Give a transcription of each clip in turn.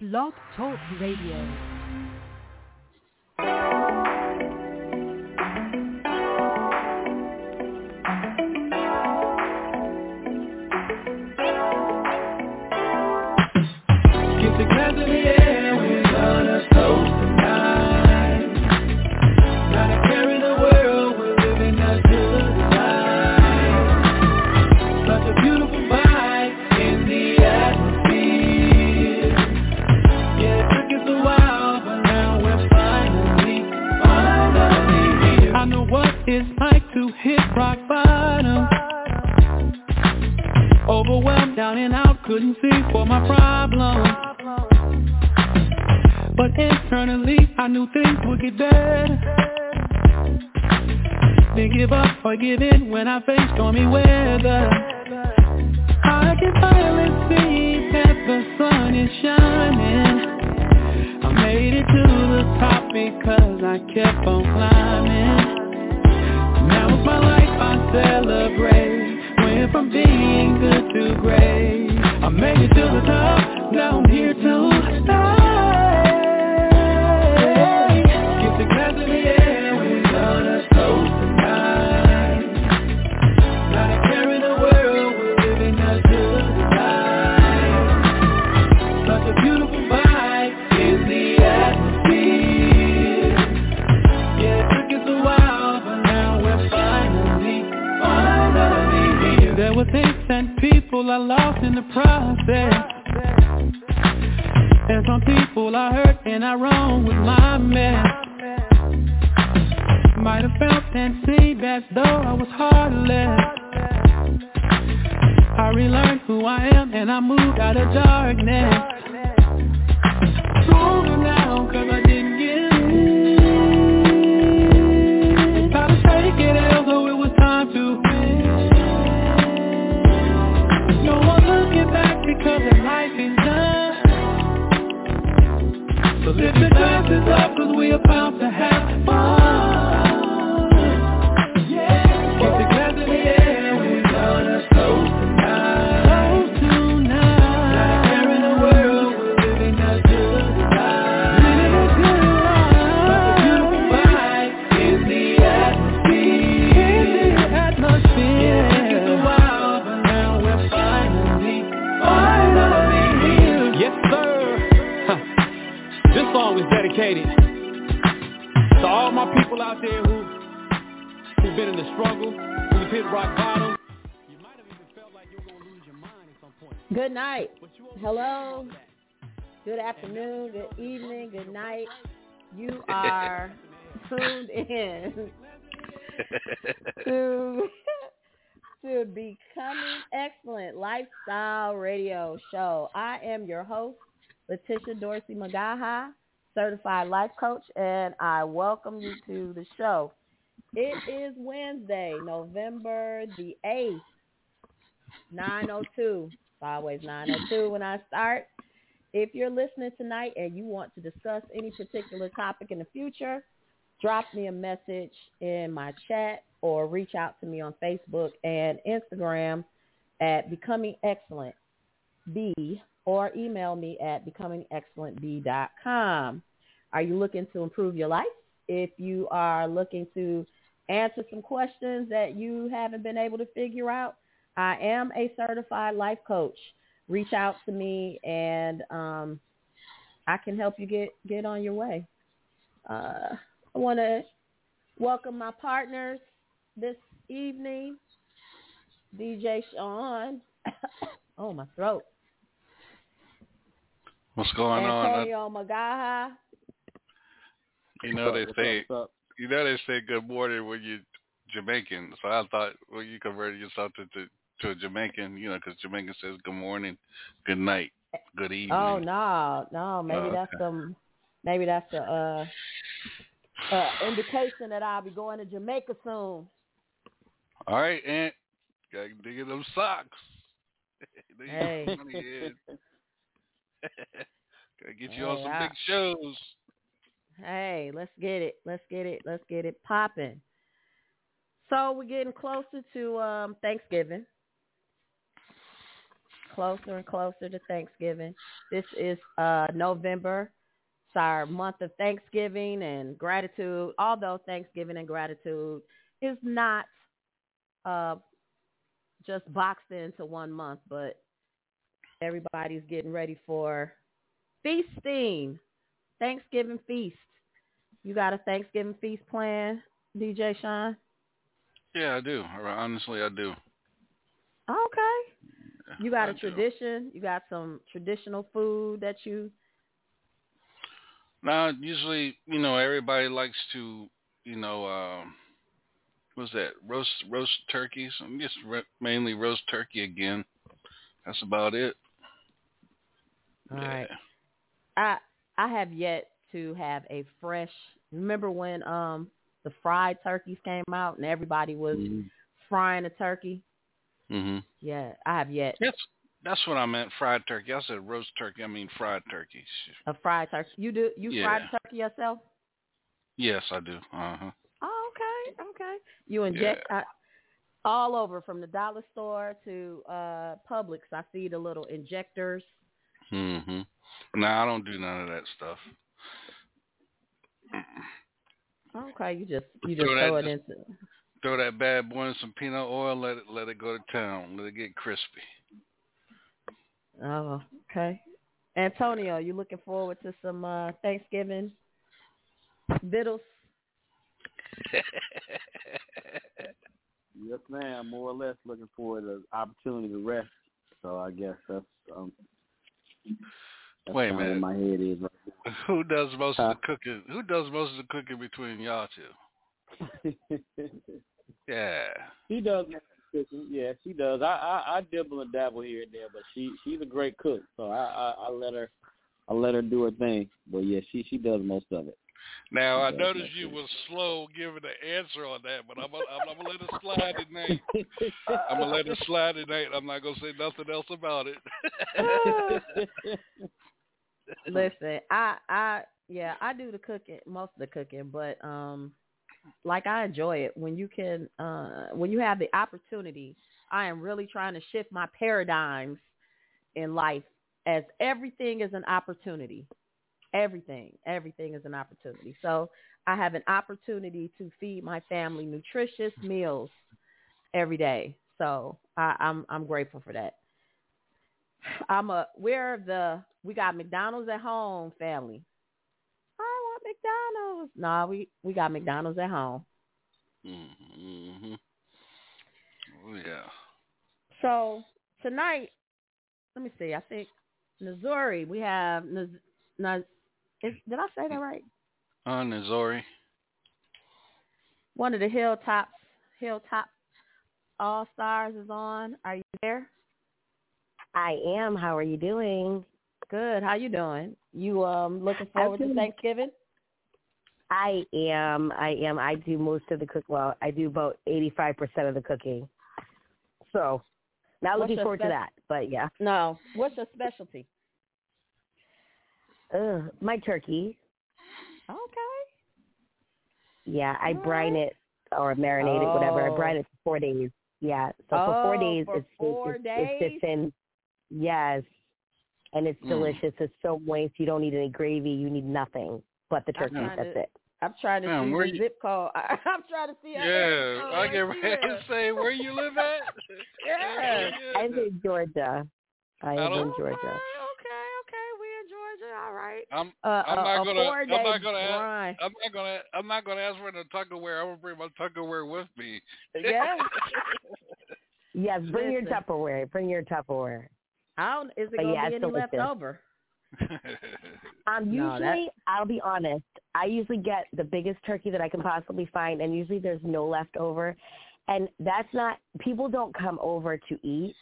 Blog Talk Radio. Your host, Letitia Dorsey Magaha, certified life coach, and I welcome you to the show. It is Wednesday, November the 8th, 902. It's always 902 when I start. If you're listening tonight and you want to discuss any particular topic in the future, drop me a message in my chat or reach out to me on Facebook and Instagram at Becoming Excellent B or email me at becomingexcellentb.com. Are you looking to improve your life? If you are looking to answer some questions that you haven't been able to figure out, I am a certified life coach. Reach out to me and um, I can help you get, get on your way. Uh, I want to welcome my partners this evening, DJ Sean. oh, my throat. What's going on? Antonio Magaha. You know they say you know they say good morning when you're Jamaican. So I thought well you converted yourself to to, to a Jamaican, you know, because Jamaican says good morning, good night, good evening. Oh no, no, maybe Oh, that's okay. some, maybe that's a uh, uh, indication that I'll be going to Jamaica soon. All right, Aunt. Gotta dig in them socks. Hey. Gotta get you on some I- big shows. Hey, let's get it, let's get it, let's get it popping. So we're getting closer to um, Thanksgiving. closer and closer to Thanksgiving. This is uh, November. It's our month of Thanksgiving and gratitude. Although Thanksgiving and gratitude is not uh, just boxed into one month, but everybody's getting ready for feasting, Thanksgiving feast. You got a Thanksgiving feast plan, DJ Sean? Yeah, I do. Honestly, I do. Okay. You got I a do. tradition? You got some traditional food that you Now, usually, you know, everybody likes to, you know, um, what's that? Roast roast turkeys. I'm just re- mainly roast turkey again. That's about it. All yeah. right. I I have yet to have a fresh. Remember when um the fried turkeys came out and everybody was Mhm. frying a turkey? Mhm. Yeah, I have yet That's that's what I meant. Fried turkey. I said roast turkey. I mean fried turkey. a fried turkey. You do you Yeah. fry turkey yourself? Yes, I do. Uh huh. Oh, okay, okay. You inject I, all over from the dollar store to uh Publix. I see the little injectors. Mhm. No, I don't do none of that stuff. Okay, you just you Throw just that- throw it just- into. Throw that bad boy in some peanut oil. Let it let it go to town. Let it get crispy. Oh, okay. Antonio, you looking forward to some uh Thanksgiving vittles? Yes, ma'am. More or less looking for the opportunity to rest. So I guess that's um. That's Wait a minute. my head is right Who does most of the cooking? Who does most of the cooking between y'all two? Yeah. she does most cooking. Yeah, she does. I, I I dibble and dabble here and there, but she she's a great cook. So I I, I let her I let her do her thing. But yeah, she she does most of it. Now I noticed you it. was slow giving the answer on that, but I'm gonna, I'm gonna let it slide tonight. I'm gonna let it slide tonight. I'm not gonna say nothing else about it. Listen, I I yeah, I do the cooking, most of the cooking, but um like I enjoy it when you can uh when you have the opportunity. I am really trying to shift my paradigms in life as everything is an opportunity. Everything, everything is an opportunity. So I have an opportunity to feed my family nutritious meals every day. So I, I'm I'm grateful for that. I'm a we're the we got McDonald's at home family. I want McDonald's. Nah, we we got McDonald's at home. mm-hmm. Oh yeah. So tonight, let me see. I think Missouri. We have Naz, Naz, is, did I say that right? Uh, Nizori. One of the Hilltops Hilltop All Stars is on. Are you there? I am. How are you doing? Good. How you doing? You um looking forward to Thanksgiving? I am. I am. I do most of the cook. Well, I do about eighty-five percent of the cooking. So, not What's looking your forward to that. But yeah, No. What's your specialty? Ugh, my turkey. Okay. Yeah, I All brine it or marinate it, whatever. I brine Oh. it for four days. Yeah. So for four days, for it's four it's, days? it's sits in. Yes, and it's Mm. delicious. It's so moist. You don't need any gravy. You need nothing but the turkey. That's to- it. I'm trying to Man, see where the you- zip code. I, I'm trying to see. her Yeah. I get Where ready to say where you live at. Yeah. I'm in Georgia. I am don't- in Georgia. Right. I'm Uh, I'm not gonna- I'm not gonna ask- I'm not gonna I'm not gonna ask for the Tupperware. I'm gonna bring my Tupperware with me. Yeah. Yes, bring your Listen. Tupperware. Bring your Tupperware. I don't. Is it gonna yeah, be any left delicious. over? Um, No, usually, that- I'll be honest. I usually get the biggest turkey that I can possibly find, and usually there's no leftover. And that's not people don't come over to eat,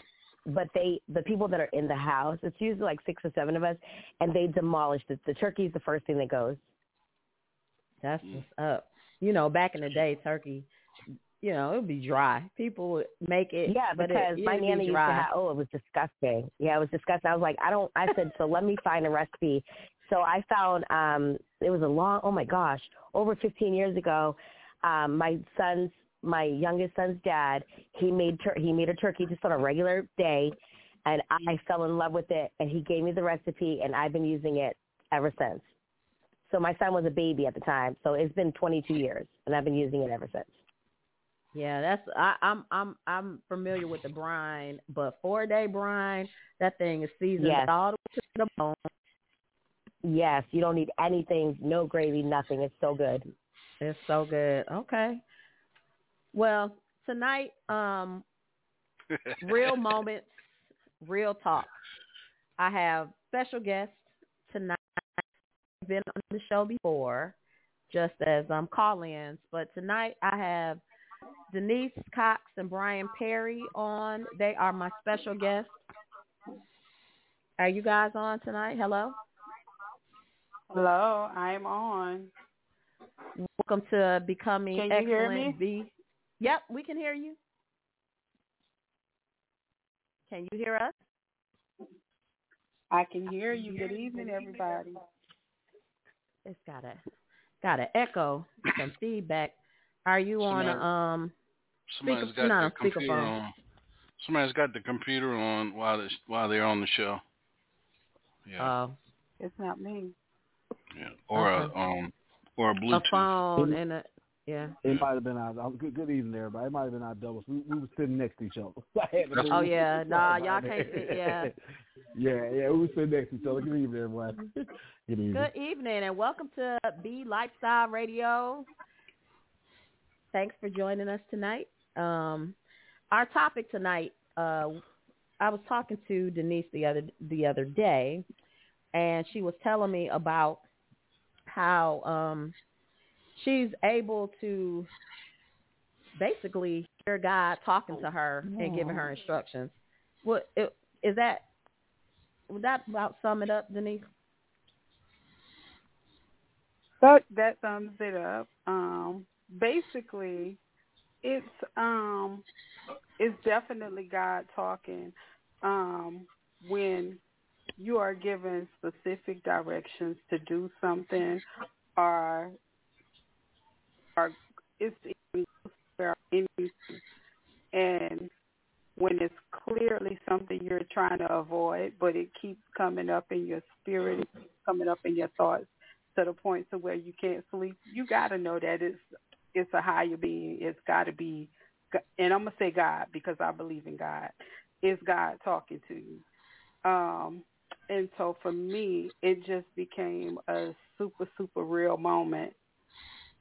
but they the people that are in the house. It's usually like six or seven of us, and they demolish it. The turkey is the first thing that goes. That's Mm. what's up. You know, back in the day, turkey. You know, it would be dry. People would make it. Yeah, but because it, my it'd be used to dry. have. Oh, it was disgusting. Yeah, it was disgusting. I was like, I don't. I said, so let me find a recipe. So I found. um It was a long. Oh my gosh, over 15 years ago. Um, my son's, my youngest son's dad, he made tur- he made a turkey just on a regular day, and I fell in love with it. And he gave me the recipe, and I've been using it ever since. So my son was a baby at the time, so it's been 22 years, and I've been using it ever since. Yeah, that's I, I'm I'm I'm familiar with the brine, but four day brine, that thing is seasoned Yes. all the way to the bone. Yes, you don't need anything, no gravy, nothing. It's so good. It's so good. Okay. Well, tonight, um, real moments, real talk. I have special guests tonight. Been on the show before, just as um call-ins, but tonight I have Denise Cox and Brian Perry on. They are my special guests. Are you guys on tonight? Hello. Hello, I'm on. Welcome to becoming Can you hear excellent. B. Yep, we can hear you. Can you hear us? I can hear you. Good evening, everybody. It's got a got an echo, some feedback. Are you on a um? Somebody's Speaker- got not the computer speakerphone. on. Somebody's got the computer on while it's, while they're on the show. Yeah, Uh, It's not me. yeah. Or okay. a um, or a a Bluetooth. phone and a yeah. It might have been our good, good evening, everybody. It might have been our doubles. We, we were sitting next to each other. I had to That's- move. Oh yeah, nah, y'all can't. yeah. yeah, yeah, we were sitting next to each other. Good evening, everyone. Good evening. Good evening and welcome to B Lifestyle Radio. Thanks for joining us tonight. Um, our topic tonight, uh, I was talking to Denise the other the other day, and she was telling me about how um, she's able to basically hear God talking to her and giving her instructions. What is that? Would that about sum it up, Denise? But that sums it up. Um, basically, it's um, it's definitely God talking um, when you are given specific directions to do something, or or it's anything, and when it's clearly something you're trying to avoid, but it keeps coming up in your spirit, it keeps coming up in your thoughts to the point to where you can't sleep. You got to know that it's it's a higher being. It's got to be, and I'm gonna say God because I believe in God. It's God talking to you. Um, and so for me, it just became a super super real moment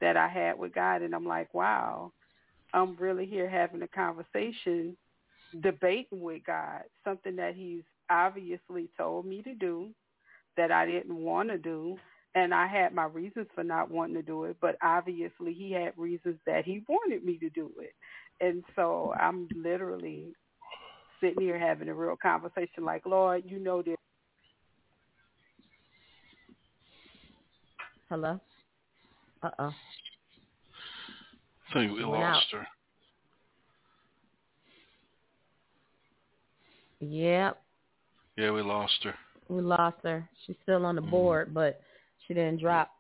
that I had with God, and I'm like, wow, I'm really here having a conversation, debating with God, something that He's obviously told me to do that I didn't want to do, and I had my reasons for not wanting to do it, but obviously he had reasons that he wanted me to do it. And so I'm literally sitting here having a real conversation like, Lord, you know this. Hello. Uh oh. I think we Went lost out. her. Yep, Yeah, we lost her. we lost her. She's still on the Mhm. board, but she didn't drop.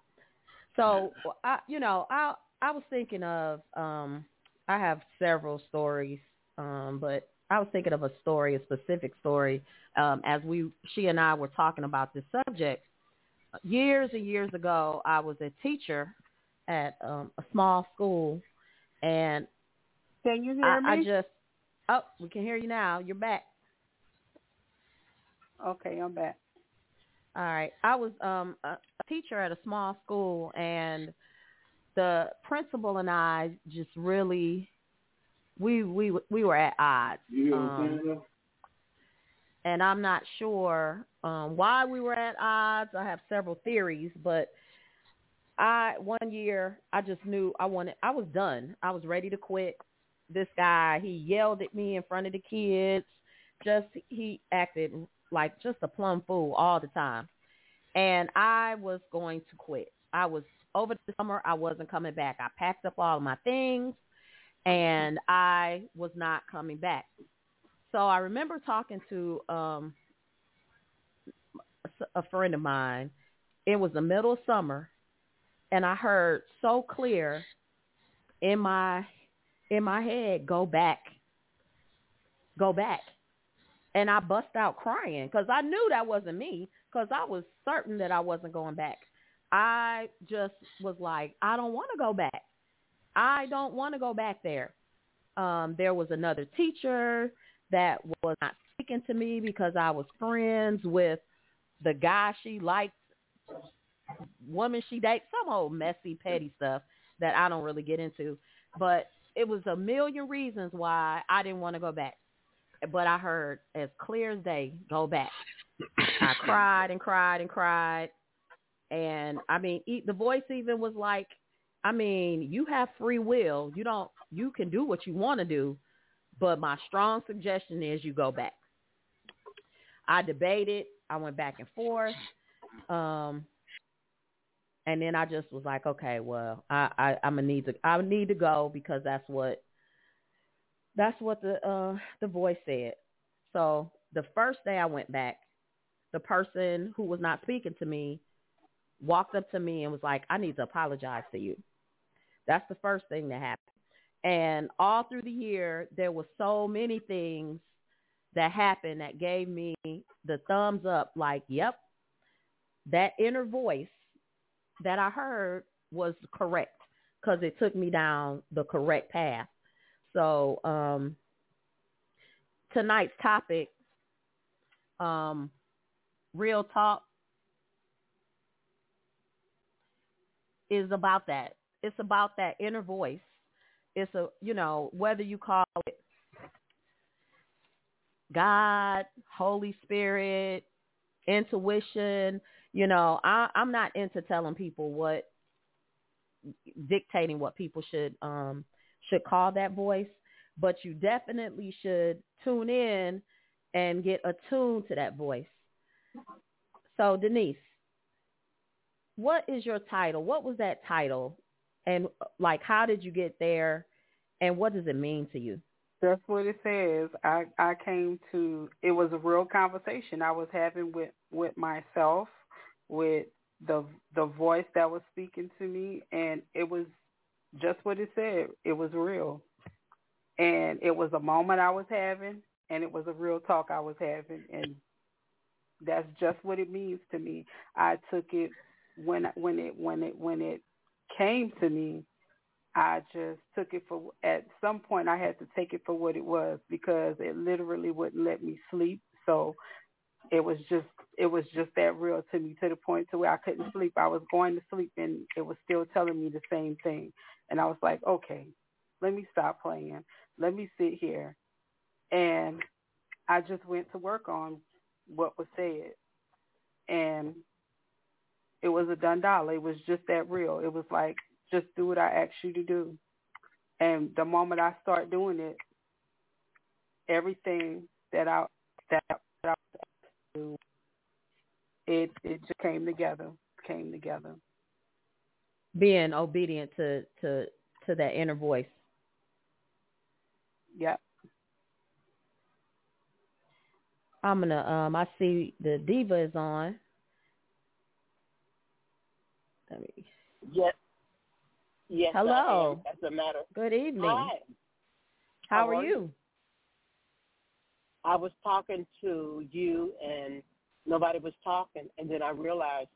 So I, you know, I I was thinking of um I have several stories, um, but I was thinking of a story, a specific story, um, as we she and I were talking about this subject. Years and years ago, I was a teacher at um, a small school, and Can you hear I, me? I just oh, we can hear you now. You're back. okay, I'm back. All right. I was um, a, a teacher at a small school, and the principal and I just really we we we were at odds. Um, and I'm not sure um, why we were at odds. I have several theories, but I one year I just knew I wanted. I was done. I was ready to quit. This guy he yelled at me in front of the kids. Just he acted like just a plum fool all the time, and I was going to quit. I was over the summer. I wasn't coming back. I packed up all my things, and I was not coming back. So I remember talking to um, a friend of mine. It was the middle of summer, and I heard so clear in my in my head, "Go back, go back." and I bust out crying because I knew that wasn't me because I was certain that I wasn't going back. I just was like, I don't want to go back. I don't want to go back there. Um, there was another teacher that was not speaking to me because I was friends with the guy she liked, woman she dates, some old messy, petty stuff that I don't really get into. But it was a million reasons why I didn't want to go back. But I heard as clear as day, go back. I cried and cried and cried. And I mean, the voice even was like, I mean, you have free will. You don't, you can do what you want to do. But my strong suggestion is you go back. I debated. I went back and forth. Um, and then I just was like, okay, well, I, I I'm gonna need to I need to go because that's what that's what the uh the voice said. So the first day I went back, the person who was not speaking to me walked up to me and was like, I need to apologize to you. That's the first thing that happened. And all through the year, there were so many things that happened that gave me the thumbs up like, yep, that inner voice that I heard was correct because it took me down the correct path. So um, tonight's topic, um, real talk, is about that. It's about that inner voice. It's a, you know, whether you call it God, Holy Spirit, intuition, you know, I, I'm not into telling people what dictating what people should um should call that voice, but you definitely should tune in and get attuned to that voice. So Denise, what is your title? What was that title? And like how did you get there and what does it mean to you? That's what it says. I I came to it was a real conversation I was having with with myself, with the the voice that was speaking to me and it was just what it said. It was real. And it was a moment I was having and it was a real talk I was having and that's just what it means to me. I took it when when it when it when it came to me I just took it for at some point I had to take it for what it was because it literally wouldn't let me sleep. So it was just it was just that real to me to the point to where I couldn't sleep. I was going to sleep and it was still telling me the same thing. And I was like, okay, let me stop playing. Let me sit here. And I just went to work on what was said. And it was a done dollar. It was just that real. It was like just do what I ask you to do. And the moment I start doing it, everything that I that, I it it just came together. Came together. Being obedient to to to that inner voice. Yep. I'm gonna um I see the diva is on. Let me Yes. Yes. Hello. As a matter. Good evening. Hi. How, How are, are you? I was talking to you and nobody was talking, and then I realized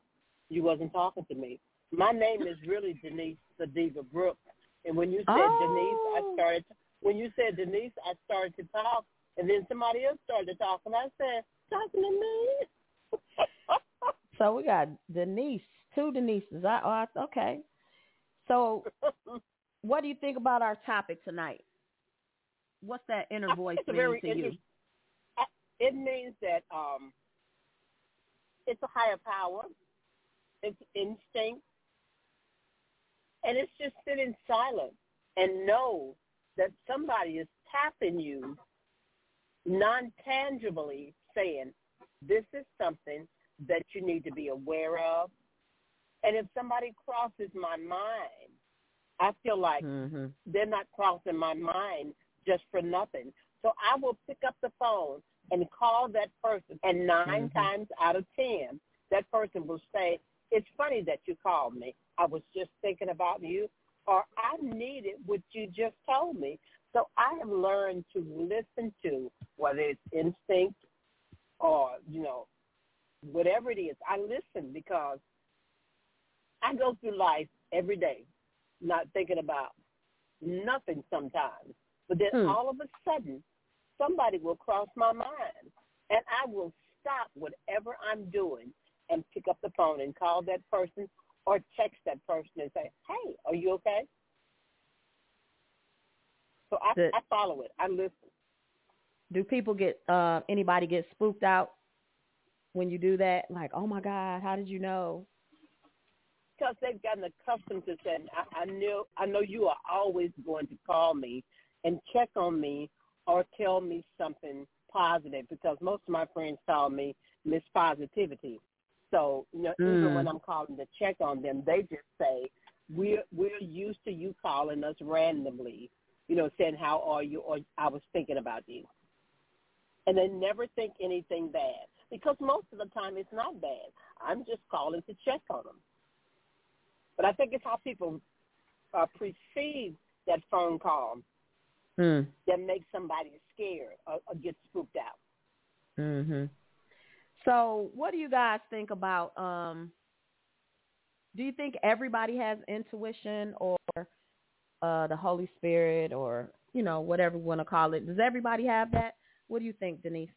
you wasn't talking to me. My name is really Denise Sadiva Brooks, and when you said oh. Denise, I oh. started. To, When you said Denise, I started to talk, and then somebody else started to talk, and I said, "Talking to me." so we got Denise, two Denises. I, oh, okay. So, what do you think about our topic tonight? What's that inner voice mean to you? It means that um, it's a higher power, it's instinct, and it's just sit in silence and know that somebody is tapping you non-tangibly saying, this is something that you need to be aware of. And if somebody crosses my mind, I feel like mm-hmm. they're not crossing my mind just for nothing. So I will pick up the phone and call that person. And 9 mm-hmm. times out of 10, that person will say, it's funny that you called me. I was just thinking about you or I needed what you just told me. So I have learned to listen to whether it's instinct or, you know, whatever it is. I listen because I go through life every day not thinking about nothing sometimes. But then Hmm. all of a sudden, somebody will cross my mind, and I will stop whatever I'm doing and pick up the phone and call that person or text that person and say, "Hey, are you okay?" So I, The- I follow it. I listen. Do people get uh anybody get spooked out when you do that? Like, oh my God, how did you know? because they've gotten accustomed to saying, I, I knew, I know you are always going to call me and check on me or tell me something positive because most of my friends call me Miss Positivity. So, you know, even Mm. when I'm calling to check on them, they just say, we're, we're used to you calling us randomly, you know, saying, how are you? Or I was thinking about you. And they never think anything bad because most of the time it's not bad. I'm just calling to check on them. But I think it's how people uh, perceive that phone call Hmm. that makes somebody scared or, or get spooked out. Mhm. So, what do you guys think about um do you think everybody has intuition or uh the Holy Spirit or, you know, whatever you want to call it? Does everybody have that? What do you think, Denise?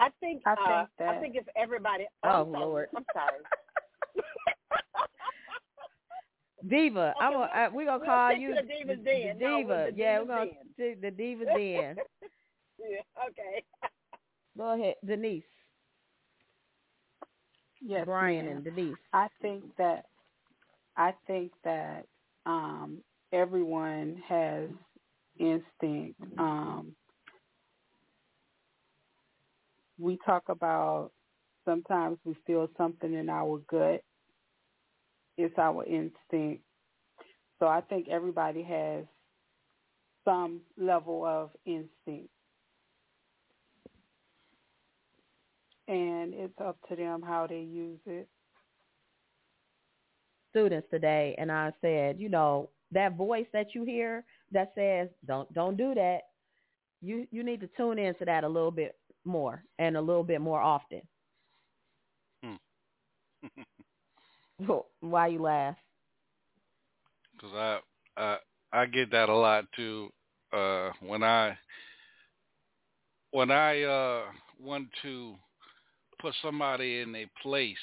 I think I uh, think I think if everybody Oh, I'm Lord. I'm sorry. Diva, I'm gonna, uh, we're gonna we'll call you to the Diva's the Den. No, Diva. with the yeah, we're gonna Den. the Diva Den. yeah, okay. Go ahead, Denise, Yes, Brian, ma'am. and Denise. I think that I think that um, everyone has instinct. Um, we talk about sometimes we feel something in our gut. It's our instinct. So I think everybody has some level of instinct. And it's up to them how they use it. students today and I said, you know, that voice that you hear that says don't don't do that. You you need to tune into that a little bit more and a little bit more often. Hmm. Why you laugh? because I, I I get that a lot too. Uh, when I when I uh, want to put somebody in a place,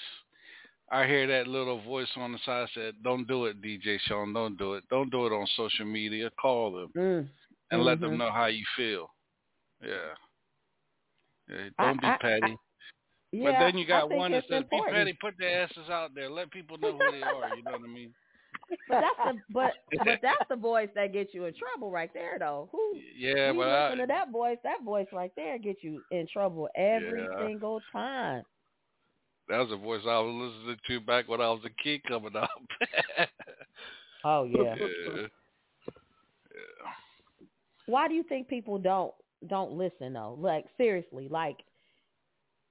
I hear that little voice on the side said, "Don't do it, DJ Sean. Don't do it. Don't do it on social media. Call them Mm. and let Mhm. them know how you feel." Yeah. yeah don't be I- petty. Yeah, but then you got one that says, important. "Be petty. Put their asses out there. Let people know who they are." You know what I mean? But that's the but but that's the voice that gets you in trouble right there though. Who Yeah, but listen I, to that voice, that voice right there gets you in trouble every Yeah. single time. That was a voice I was listening to back when I was a kid coming up. Oh yeah. yeah. why do you think people don't don't listen though? Like seriously, like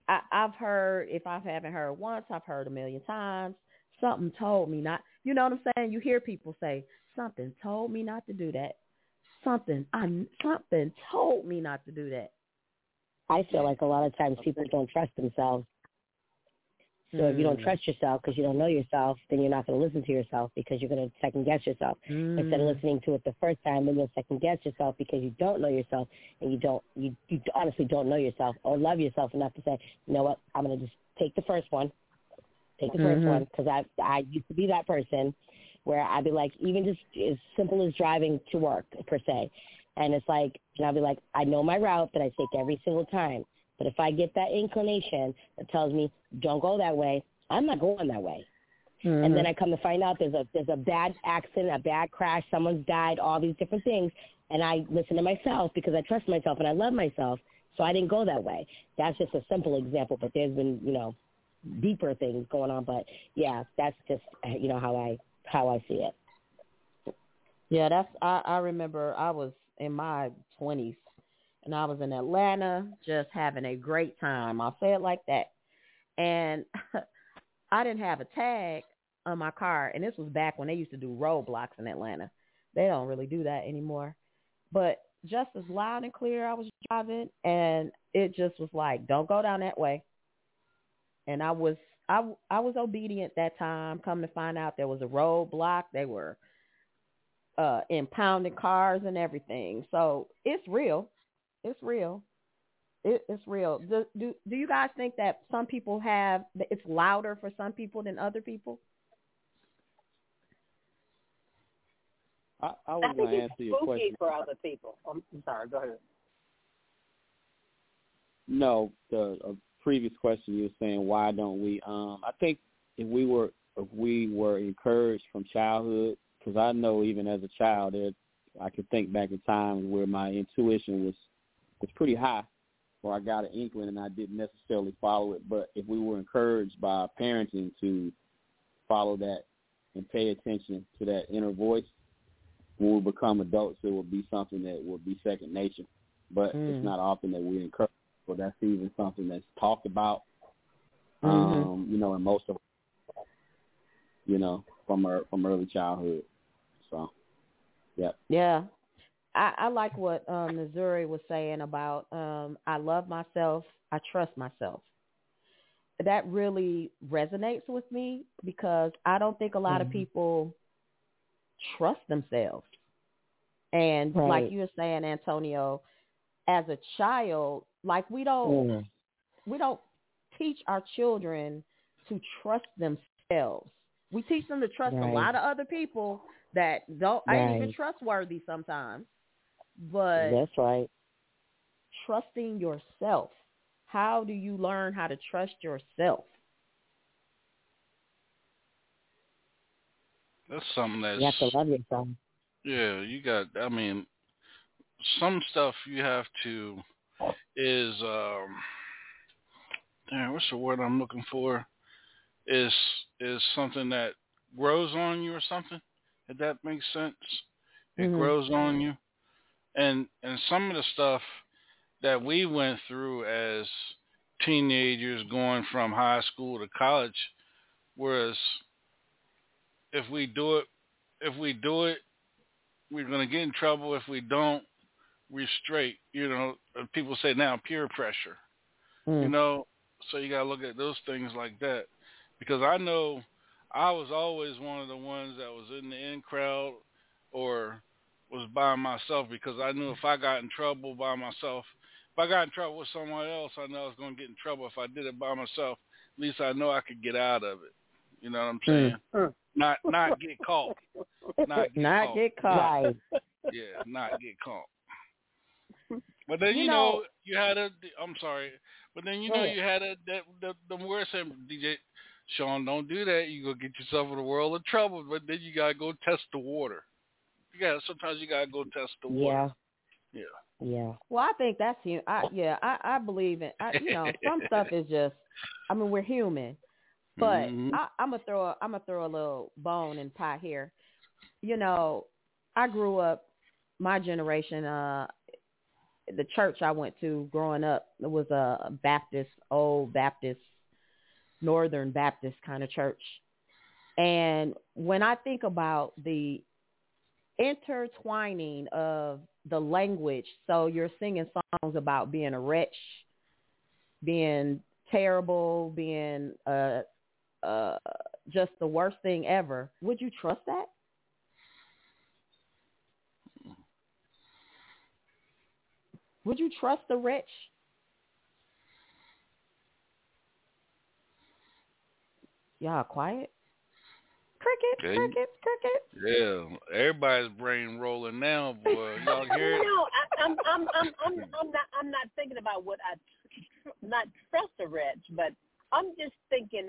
I, I've heard if I haven't heard once, I've heard a million times. Something told me not. You know what I'm saying? You hear people say something told me not to do that. Something I something told me not to do that. I feel like a lot of times people don't trust themselves. So if you don't Mm. trust yourself because you don't know yourself, then you're not going to listen to yourself because you're going to second guess yourself. Instead of Mm. listening to it the first time, then you'll second guess yourself because you don't know yourself and you don't you you honestly don't know yourself or love yourself enough to say, you know what, I'm going to just take the first one, take the first Mhm. one because I I used to be that person where I'd be like even just as simple as driving to work per se, and it's like and I'll be like I know my route that I take every single time. But if I get that inclination that tells me don't go that way, I'm not going that way. And then mm-hmm. I come to find out there's a there's a bad accident, a bad crash, someone's died, all these different things, and I listen to myself because I trust myself and I love myself, so I didn't go that way. That's just a simple example, but there's been you know deeper things going on. But yeah, that's just you know how I how I see it. Yeah, that's I, I remember I was in my twenties and I was in Atlanta just having a great time. I'll say it like that. And I didn't have a tag on my car and this was back when they used to do roadblocks in Atlanta. They don't really do that anymore. But just as loud and clear, I was driving, and it just was like, "Don't go down that way." And I was I I was obedient that time. Come to find out, there was a roadblock. They were uh impounding cars and everything. So it's real. It's real. It, it's real. Do, do do you guys think that some people have it's louder for some people than other people? I, I I was think going to it's answer your spooky question. for other people. I'm I'm sorry. Go ahead. No, the uh, previous question you were saying why don't we? Um, I think if we were if we were encouraged from childhood, because I know even as a child, there I could think back in times where my intuition was was pretty high, or I got an inkling and I didn't necessarily follow it. But if we were encouraged by parenting to follow that and pay attention to that inner voice, when we become adults, it will be something that will be second nature. But Mm. it's not often that we encourage, or that's even something that's talked about. Mhm. Um, you know, in most of, you know, from our, from early childhood. So, yeah. Yeah. I, I like what um, Missouri was saying about um, I love myself, I trust myself. That really resonates with me because I don't think a lot of Mhm. people trust themselves. And like you were saying, Antonio, as a child, like we don't Mm. we don't teach our children to trust themselves. We teach them to trust a lot of other people that don't ain't even trustworthy sometimes. But That's right. trusting yourself. How do you learn how to trust yourself? That's something that's You have to love yourself. Yeah, you got. I mean, some stuff you have to is um. Damn, what's the word I'm looking for? Is is something that grows on you or something? If that makes sense, it Mhm. grows on you, and and some of the stuff that we went through as teenagers, going from high school to college, whereas if we do it, if we do it we're going to get in trouble. If we don't we're straight you know. People say now peer pressure Mm. you know. So you got to look at those things like that. Because i know i was always one of the ones that was in the in crowd or was by myself because i knew if i got in trouble by myself if i got in trouble with someone else i know i was going to get in trouble if i did it by myself at least i know i could get out of it you know what i'm saying Mm. not not get caught not get Not caught. get caught. Right. Yeah, not get caught. But then You you, know- know, you had a. I'm sorry, but then you Go know ahead. you had a that the the more saying DJ Sean, don't do that. You go get yourself in a world of trouble. But then you gotta go test the water. You got sometimes you gotta go test the water. Yeah. Yeah. Yeah. Well, I think that's hu I yeah, I, I believe in. I, you know, some stuff is just. I mean, we're human, but Mhm. I, I'm gonna throw. A, I'm gonna throw a little bone in pie here. You know, I grew up. My generation, uh, the church I went to growing up, it was a Baptist, old Baptist, Northern Baptist kind of church. And when I think about the intertwining of the language, so you're singing songs about being a wretch, being terrible, being uh, uh, just the worst thing ever. Would you trust that? Would you trust the rich? Y'all quiet? Cricket, Okay. cricket, cricket. Yeah, everybody's brain rolling now, boy. Y'all hear it? No, I, I'm, I'm, I'm, I'm, I'm not, I'm not thinking about what I not trust a wretch, but I'm just thinking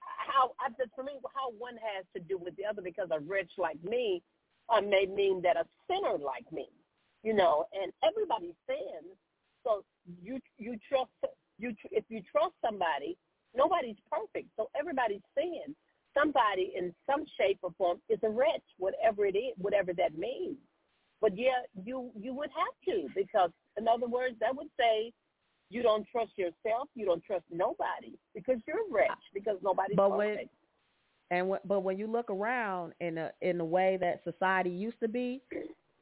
how, I, for me, how one has to do with the other. Because a wretch like me uh, may mean that a sinner like me, you know, and everybody sins. So you, you trust, you, tr- if you trust somebody, nobody's perfect. So everybody's sin. Somebody in some shape or form is a wretch, whatever it is, whatever that means. But yeah, you you would have to because, in other words, that would say you don't trust yourself, you don't trust nobody because you're a wretch because nobody's But when- And w- but when you look around in a in the way that society used to be,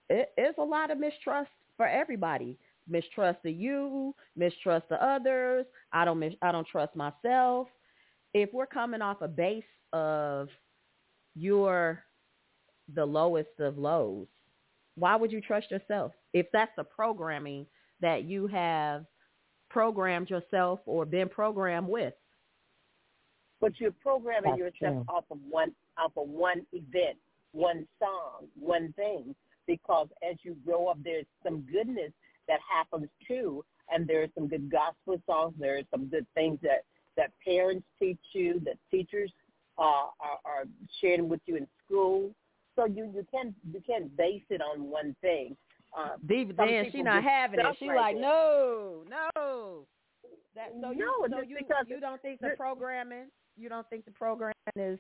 it, it's a lot of mistrust for everybody. Mistrust of you, mistrust of others. I don't mis- I don't trust myself. If we're coming off a base of you're the lowest of lows, why would you trust yourself? If that's the programming that you have programmed yourself or been programmed with. But you're programming That's yourself true. off of one off of one event, one song, one thing. Because as you grow up, there's some goodness that happens too, and there's some good gospel songs. There are some good things that that parents teach you, that teachers uh, are, are sharing with you in school. So you you can you can't base it on one thing. Uh, some then she not having it. She right like, no, no. That so you No, so you because you don't think the programming you don't think the programming is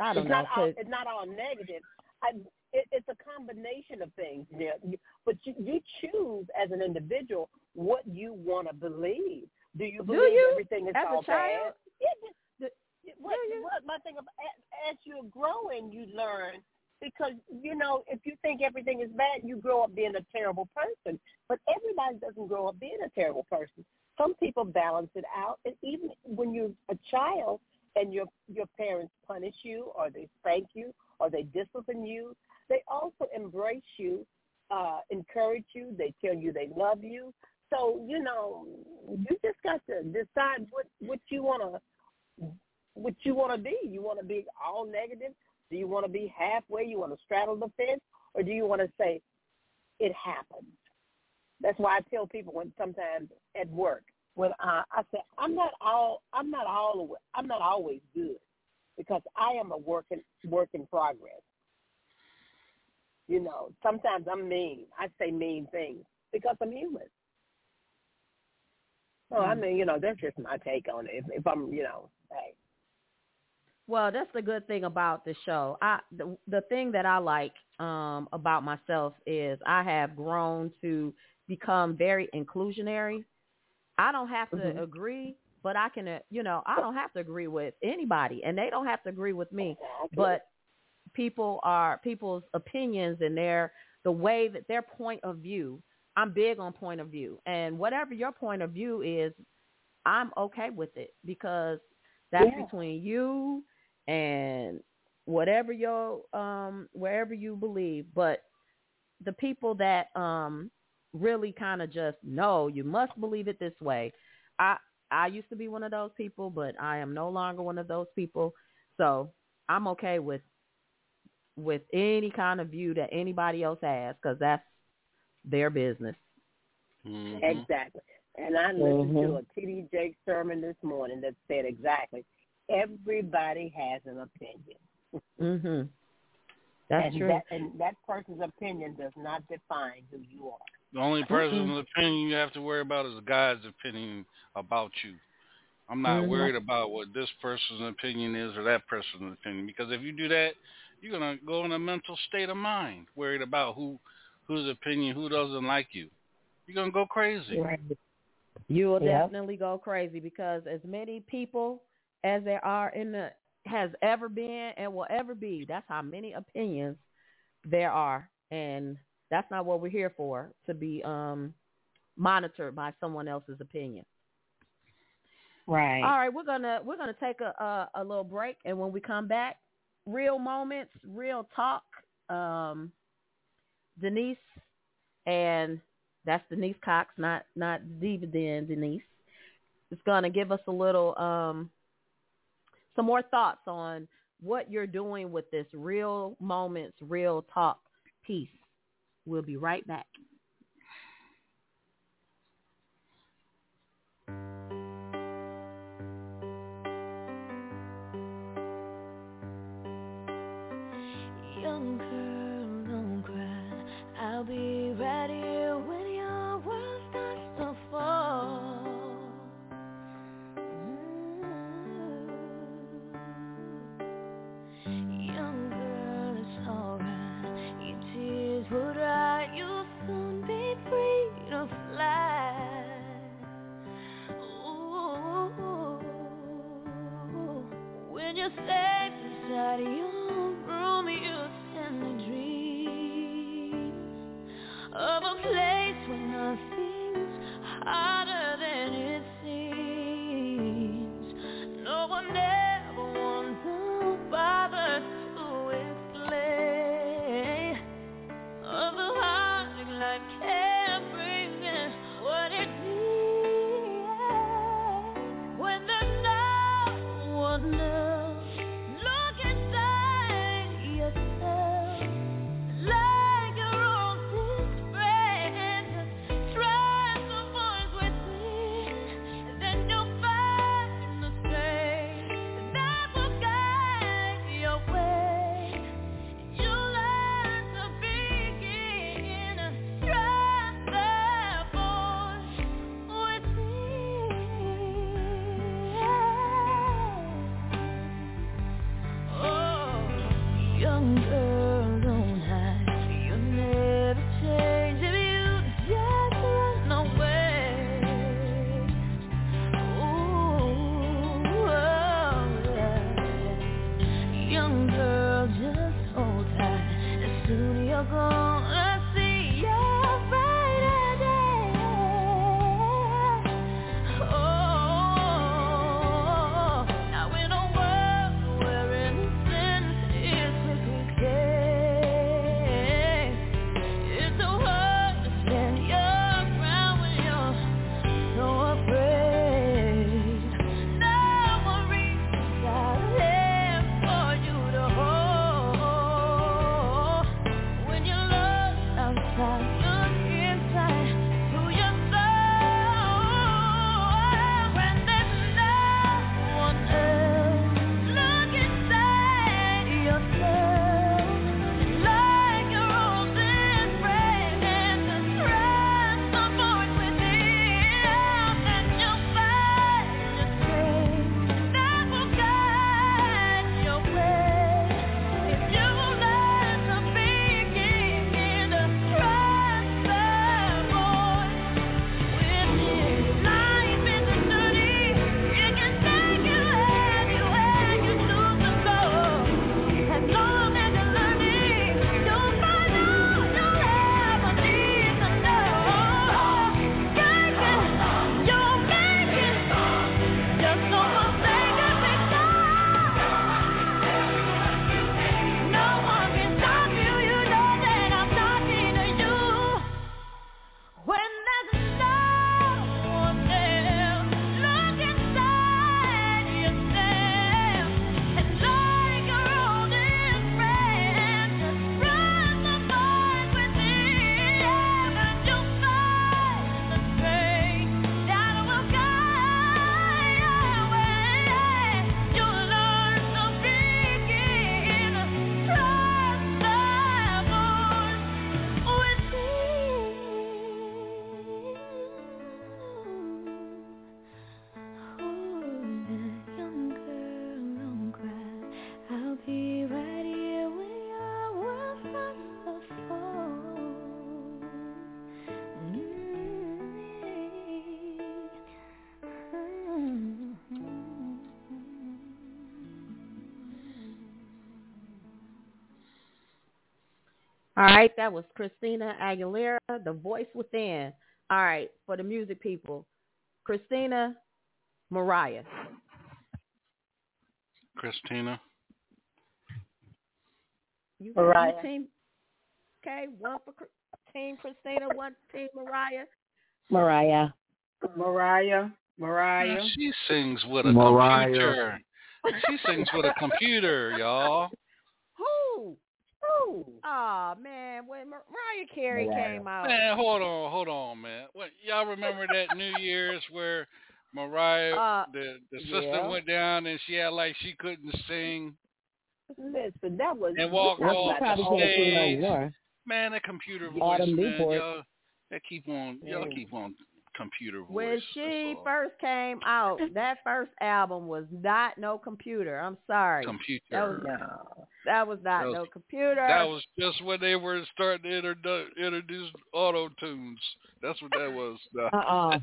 I don't it's know. not all, it's not all negative. I, it, it's a combination of things. Yeah, You- but you, you choose as an individual what you want to believe. Do you Do believe you? everything is As all bad? Yeah, just, Do- what, do you? what my thing about as, as you're growing, you learn because you know if you think everything is bad, you grow up being a terrible person. But everybody doesn't grow up being a terrible person. Some people balance it out, and even when you're a child and your your parents punish you or they spank you or they discipline you, they also embrace you, uh, encourage you. They tell you they love you. So you know, you just got to decide what what you want to what you want to be. You want to be all negative? Do you want to be halfway? You want to straddle the fence, or do you want to say it happens? That's why I tell people when sometimes at work when I, I say I'm not all I'm not all I'm not always good because I am a work in work in progress. You know, sometimes I'm mean. I say mean things because I'm human. So I mean, you know, that's just my take on it. If, if I'm, you know, hey, Well, that's the good thing about the show. I the, the thing that I like um about myself is I have grown to become very inclusionary. I don't have to Mhm. agree, but I can uh, you know, I don't have to agree with anybody and they don't have to agree with me. But people are people's opinions and their the way that their point of view. I'm big on point of view. And whatever your point of view is, I'm okay with it because that's Yeah. between you and whatever your um wherever you believe but the people that um really kind of just no you must believe it this way i i used to be one of those people but i am no longer one of those people so i'm okay with with any kind of view that anybody else has because that's their business Mhm. exactly. And I listened to Mhm. a T.D. Jakes sermon this morning that said exactly, everybody has an opinion. mhm that's and true That, and that person's opinion does not define who you are. The only person's opinion you have to worry about is God's opinion about you. I'm not Mhm. worried about what this person's opinion is or that person's opinion because if you do that, you're gonna go in a mental state of mind, worried about who whose opinion, who doesn't like you. You're gonna go crazy. You will Yep. definitely go crazy because as many people as there are in the has ever been and will ever be, that's how many opinions there are. And that's not what we're here for, to be um monitored by someone else's opinion. Right. All right, we're gonna we're gonna take a, a a little break and when we come back, real moments, real talk. Um Denise and that's Denise Cox, not not Diva Den Denise. It's gonna give us a little um some more thoughts on what you're doing with this real moments, real talk piece. We'll be right back. All right, that was Christina Aguilera, The Voice Within. All right, for the music people, Christina Mariah. Christina. You Mariah. Team, okay, one for Team Christina, one Team Mariah. Mariah. Mariah. Mariah. She sings with a Mariah. computer. She sings with a computer, y'all. Oh man, when Mariah Carey came out. Man, hold on, hold on, man. What y'all remember that New Year's where Mariah, uh, the the sister yeah. went down and she had like she couldn't sing. Listen, that was and walk off the stage. Man, that computer voice, man, y'all, that keep on, y'all keep on computer voice. When she first came out, that first album was not no computer. I'm sorry. Computer. Oh no. That was not that was, no computer. That was just when they were starting to introduce, introduce auto tunes. That's what that was. Uh uh-uh.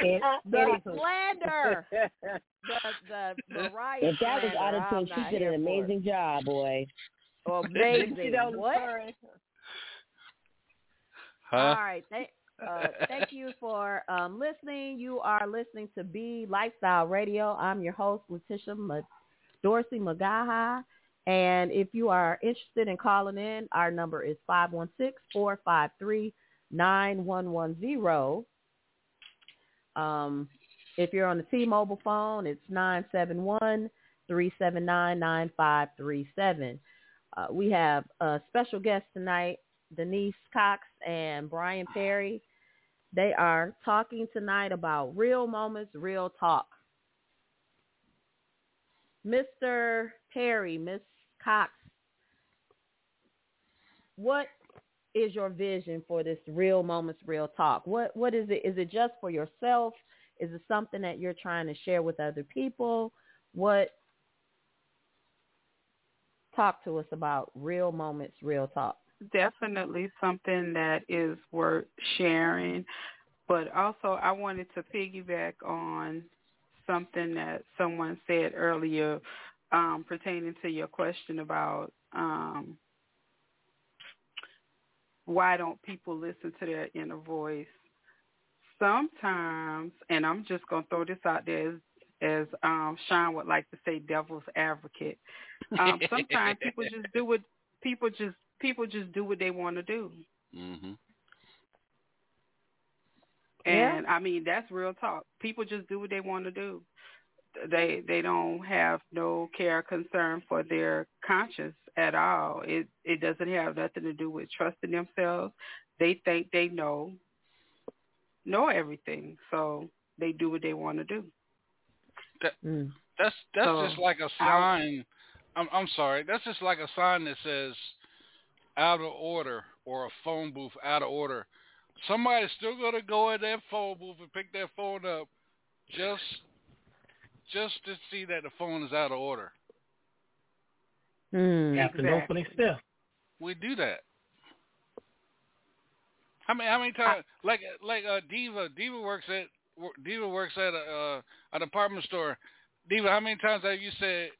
the slander. The, the Mariah If that was auto tune, she did an amazing it. job, boy. Oh, amazing. what? Huh? All right. They, uh, thank you for um, listening. You are listening to BE Lifestyle Radio. I'm your host, Letitia Mat- Dorsey Magaha. And if you are interested in calling in, our number is 516-453-9110. Um, if you're on the T-Mobile phone, it's 971-379-9537. Uh, we have a special guest tonight, Denise Cox and Brian Perry. They are talking tonight about real moments, real talk. Mr. Perry, Miss Cox, what is your vision for this real moments, real talk? What what is it? Is it just for yourself? Is it something that you're trying to share with other people? What talk to us about real moments, real talk. definitely something that is worth sharing. But also, I wanted to piggyback on something that someone said earlier um, pertaining to your question about um, why don't people listen to their inner voice. Sometimes, and I'm just going to throw this out there as, as um, Sean would like to say, devil's advocate. Um, sometimes people just do what people just people just do what they want to do. Mhm. And I mean that's real talk. People just do what they want to do. They they don't have no care or concern for their conscience at all. It it doesn't have nothing to do with trusting themselves. They think they know know everything, so they do what they want to do. That, Mm. that's that's So, just like a sign. I'm I'm sorry. That's just like a sign that says out of order or a phone booth out of order. Somebody's still gonna go in that phone booth and pick that phone up just just to see that the phone is out of order. Mm. Have to know for themselves. We do that. How many how many times like like uh Diva Diva works at Diva works at a uh, a department store. Diva, how many times have you said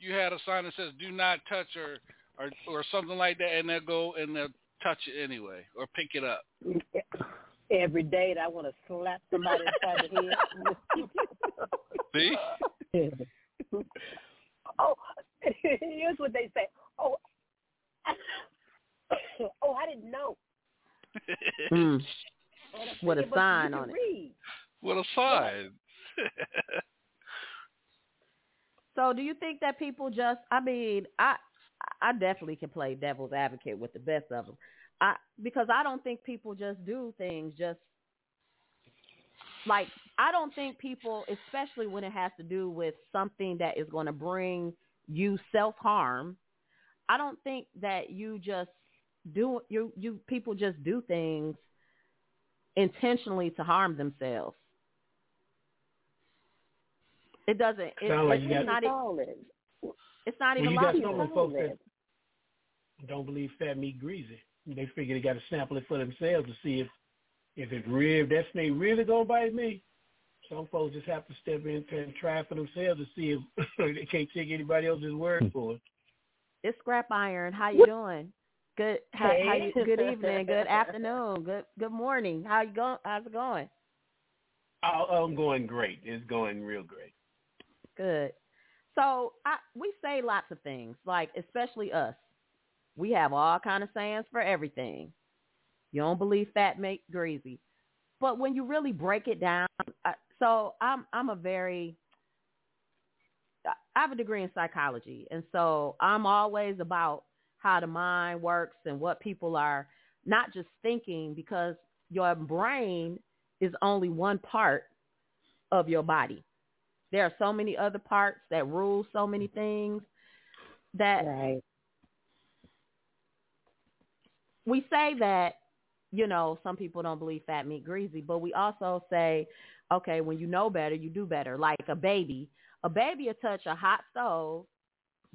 you had a sign that says "Do not touch" or or or something like that, and they'll go and they'll touch it anyway or pick it up? Every day, that I want to slap somebody inside the head. See? head. oh, here's what they say. Oh, oh, I didn't know. Mm. With a sign on can it. Read. With a sign. So do you think that people just I mean, I I definitely can play devil's advocate with the best of them. I because I don't think people just do things just like I don't think people especially when it has to do with something that is going to bring you self-harm, I don't think that you just do you you people just do things intentionally to harm themselves. It doesn't. It, Sound like it's you got- not. All this. It's not Well, even you got logical. some folks that don't believe fat meat greasy. They figure they got to sample it for themselves to see if if it real if that snake really gonna bite me. Some folks just have to step in and try for themselves to see if they can't take anybody else's word hmm. for it. It's scrap iron. How you doing? Good. How, how Hey. you, good evening. Good afternoon. Good good morning. How you going? How's it going? Oh, oh, I'm going great. It's going real great. Good. So I, we say lots of things, like especially us. We have all kind of sayings for everything. You don't believe fat make greasy, but when you really break it down, I, so I'm I'm a very I have a degree in psychology, and so I'm always about how the mind works and what people are not just thinking because your brain is only one part of your body. There are so many other parts that rule so many things that Right. We say that, you know, some people don't believe fat meat greasy, but we also say, okay, when you know better, you do better. Like a baby, a baby will touch a hot stove.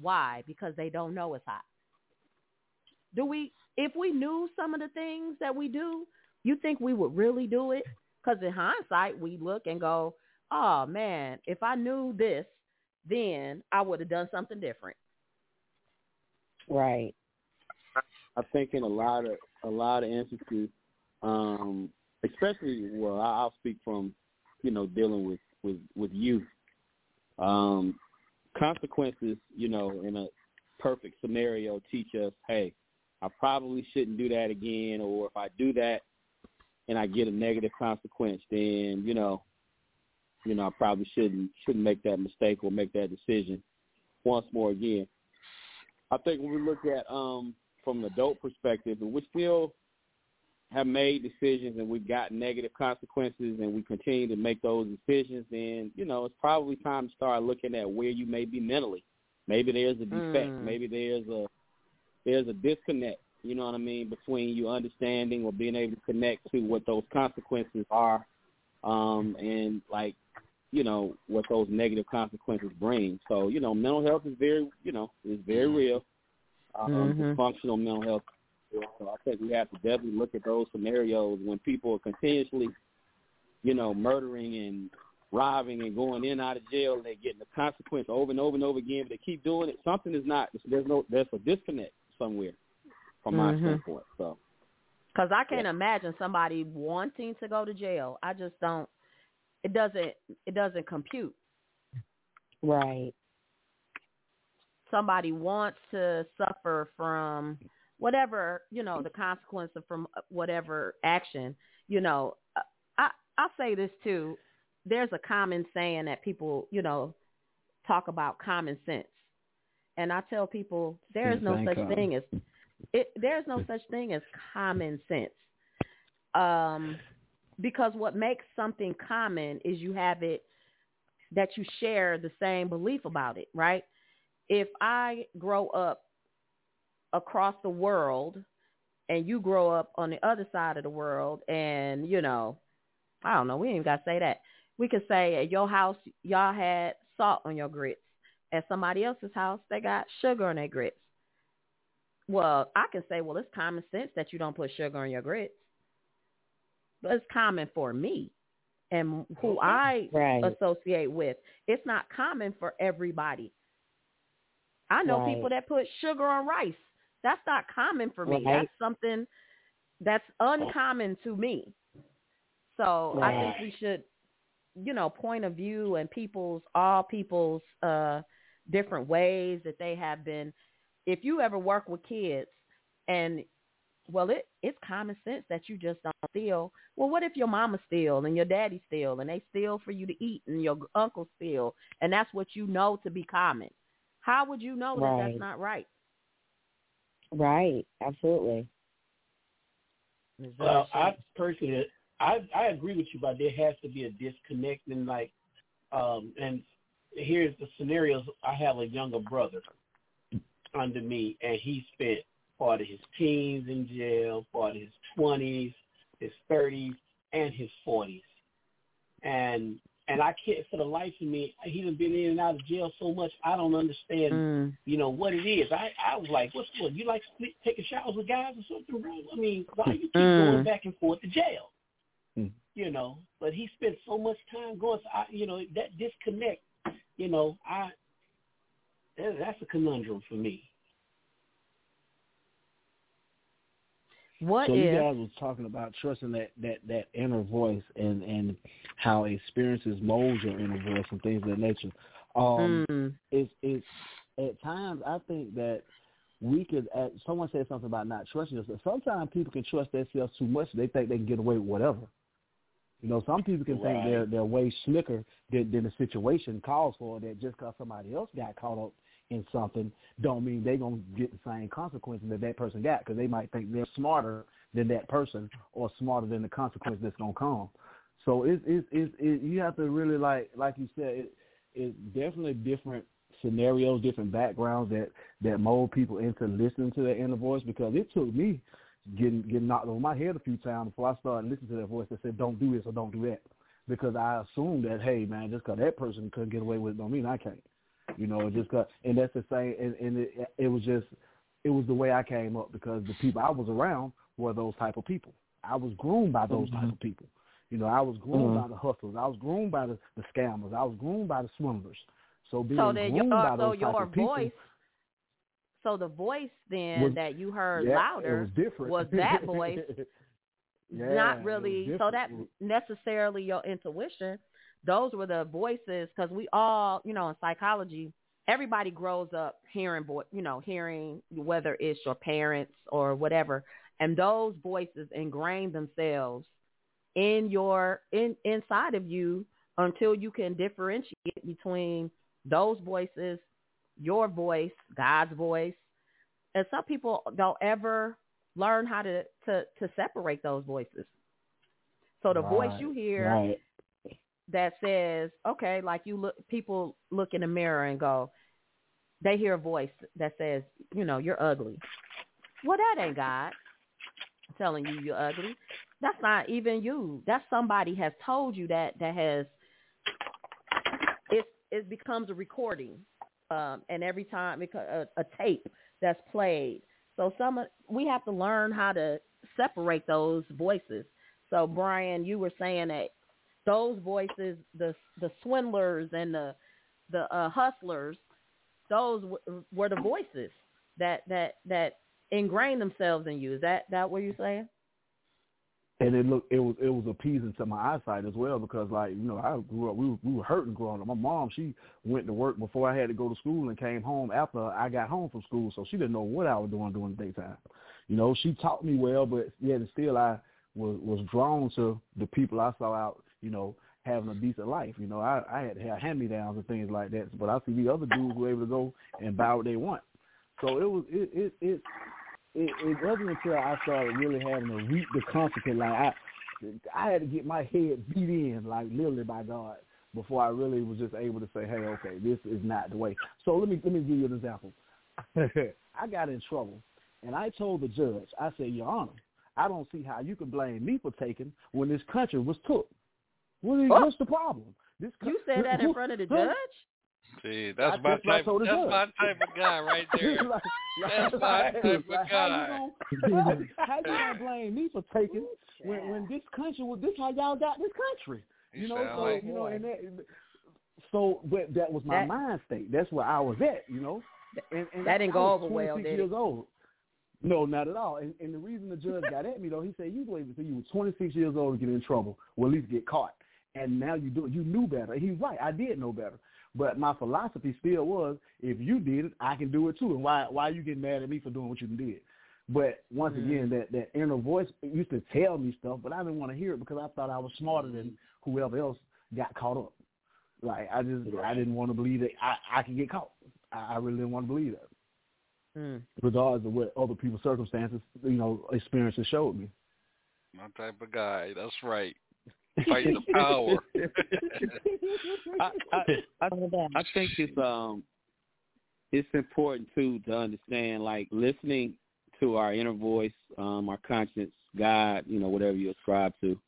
Why? Because they don't know it's hot. Do we, if we knew some of the things that we do, you think we would really do it? Because in hindsight, we look and go, oh man, if I knew this, then I would have done something different. Right. I think in a lot of a lot of instances, um, especially well, I'll speak from you know dealing with with with youth. Um, consequences, you know, in a perfect scenario, teach us, hey, I probably shouldn't do that again, or if I do that and I get a negative consequence, then you know, you know, I probably shouldn't shouldn't make that mistake or make that decision once more again. I think when we look at um from an adult perspective, but we still have made decisions and we've got negative consequences and we continue to make those decisions, then, you know, it's probably time to start looking at where you may be mentally. Maybe there's a defect. Mm. Maybe there's a there's a disconnect, you know what I mean, between you understanding or being able to connect to what those consequences are um and like you know what those negative consequences bring. So you know, mental health is very you know is very real. Um, Mhm. Dysfunctional mental health. So I think we have to definitely look at those scenarios when people are continuously, you know, murdering and robbing and going in and out of jail and they're getting the consequence over and over and over again. But they keep doing it. Something is not. There's no. There's a disconnect somewhere from my Mhm. standpoint. So Because I can't imagine somebody wanting to go to jail. I just don't. It doesn't. It doesn't compute. Right. Somebody wants to suffer from whatever you know the consequence of from whatever action. You know, I I say this too. There's a common saying that people you know talk about common sense, and I tell people there is no such common. thing as it. There's no such thing as common sense. Um, because what makes something common is you have it that you share the same belief about it, right? If I grow up across the world and you grow up on the other side of the world and, you know, I don't know, we ain't even gotta say that. We could say at your house y'all had salt on your grits. At somebody else's house they got sugar on their grits. Well, I can say, well, it's common sense that you don't put sugar on your grits. But it's common for me and who I Right. associate with. It's not common for everybody. I know Right. people that put sugar on rice. That's not common for me. Right. That's something that's uncommon to me. So I think we should, you know, point of view and people's all people's uh different ways that they have been. If you ever work with kids and well, it it's common sense that you just don't steal. Well, what if your mama steal and your daddy steal and they steal for you to eat and your uncle steal and that's what you know to be common? How would you know that that's not right? Right. Absolutely. Well, I personally, I I agree with you, but there has to be a disconnect and like, um, and here's the scenarios. I have a younger brother under me, and he spent part of his teens in jail, part of his twenties, his thirties, and his forties, and and I can't for the life of me. He done been in and out of jail so much. I don't understand Mm. you know what it is. I I was like, what's what? You like sleep, taking showers with guys or something, bro? I mean, why you keep Mm. going back and forth to jail? Mm. You know, but he spent so much time going. So I, you know, that disconnect. You know, I that- that's a conundrum for me. What so if you guys was talking about trusting that that that inner voice and and how experiences mold your inner voice and things of that nature. Um, Mm. it's it's at times I think that we could. At, someone said something about not trusting yourself. Sometimes people can trust themselves too much. They think they can get away with whatever. You know, some people can think they're they're way slicker than, than the situation calls for. That just because somebody else got caught up in something, don't mean they're gonna get the same consequences that that person got because they might think they're smarter than that person or smarter than the consequence that's gonna come. So it's it's it's it, you have to really like like you said it, it's definitely different scenarios, different backgrounds that that mold people into listening to their inner voice because it took me getting getting knocked over my head a few times before I started listening to that voice that said don't do this or don't do that because I assumed that hey man just because that person couldn't get away with it don't mean I can't you know just cause, and that's the same and, and it, it was just it was the way I came up because the people I was around were those type of people I was groomed by those type of people You know, I was groomed Mhm. by the hustlers. I was groomed by the, the scammers. I was groomed by the swindlers. So being So then groomed your by so those type of people, voice so the voice then Was- that you heard yeah, louder was different. was that voice Yeah, not really so that necessarily your intuition those were the voices because we all you know in psychology everybody grows up hearing you know hearing whether it's your parents or whatever and those voices ingrain themselves in your in inside of you until you can differentiate between those voices your voice god's voice and some people don't ever learn how to to to separate those voices so the voice you hear right. That says okay like you look people look in the mirror and go they hear a voice that says you know you're ugly. Well that ain't god telling you you're ugly. That's not even you. That's somebody has told you that that has it it becomes a recording um and every time it, a, a tape that's played. So some we have to learn how to separate those voices. So brian you were saying that those voices the the swindlers and the the uh, hustlers those w- were the voices that that that ingrained themselves in you is that that what you're saying and it looked it was it was appeasing to my eyesight as well because like you know I grew up we were, we were hurting growing up. My mom she went to work before I had to go to school and came home after I got home from school, so she didn't know what I was doing during the daytime. You know she taught me well, but yet still I was was drawn to the people I saw out. You know having a decent life. You know I I had hand me downs and things like that, but I see the other dudes who were able to go and buy what they want. So it was it it it it, it wasn't until I started really having to reap the consequence. Like I, I had to get my head beat in, like literally by God, before I really was just able to say, "Hey, okay, this is not the way." So let me let me give you an example. I got in trouble, and I told the judge, I said, "Your Honor, I don't see how you can blame me for taking when this country was took. What is, Oh. what's the problem? This co- you said that in front of the judge See, that's I- my that's type. That's judge. my type of guy right there. Like- That's like- my type of guy. How you gonna, how you gonna blame me for taking when when this country was this how y'all got this country? You You know, so like- you know, and that, so but that was my That- mind state. That's where I was at. You know, and, and That I- didn't I go was over well, 26 did it? old. No, not at all. And, and the reason the judge got at me though, he said you waited until you were 26 years old to get in trouble, or at least get caught. And now you do it. You knew better. He's right. I did know better. But my philosophy still was, if you did it, I can do it too. And why why are you getting mad at me for doing what you did? But once Mhm. again, that that inner voice used to tell me stuff, but I didn't want to hear it because I thought I was smarter than whoever else got caught up. Like I just I didn't want to believe that I I could get caught. I, I really didn't want to believe that, Mm. regardless of what other people's circumstances, you know, experiences showed me. My type of guy. That's right. Fight the power. I, I, I, I think it's um it's important too to understand like listening to our inner voice, um, our conscience, God, you know, whatever you ascribe to,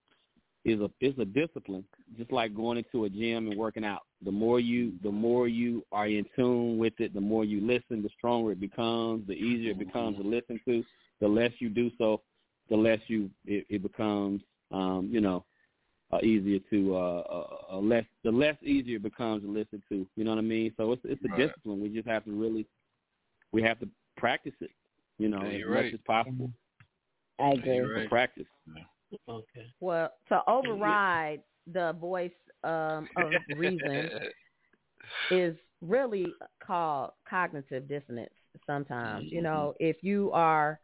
is a is a discipline. Just like going into a gym and working out. The more you the more you are in tune with it, the more you listen, the stronger it becomes, the easier it becomes to listen to. The less you do so, the less you it, it becomes um, you know, uh, easier to uh, uh, uh, less the less easier it becomes to listen to. You know what I mean? So it's it's a Right. discipline. We just have to really we have to practice it. You know, Yeah, as you're much as possible. I agree. you're right. Practice. Okay. well to override the voice um of reason is really called cognitive dissonance sometimes you know if you are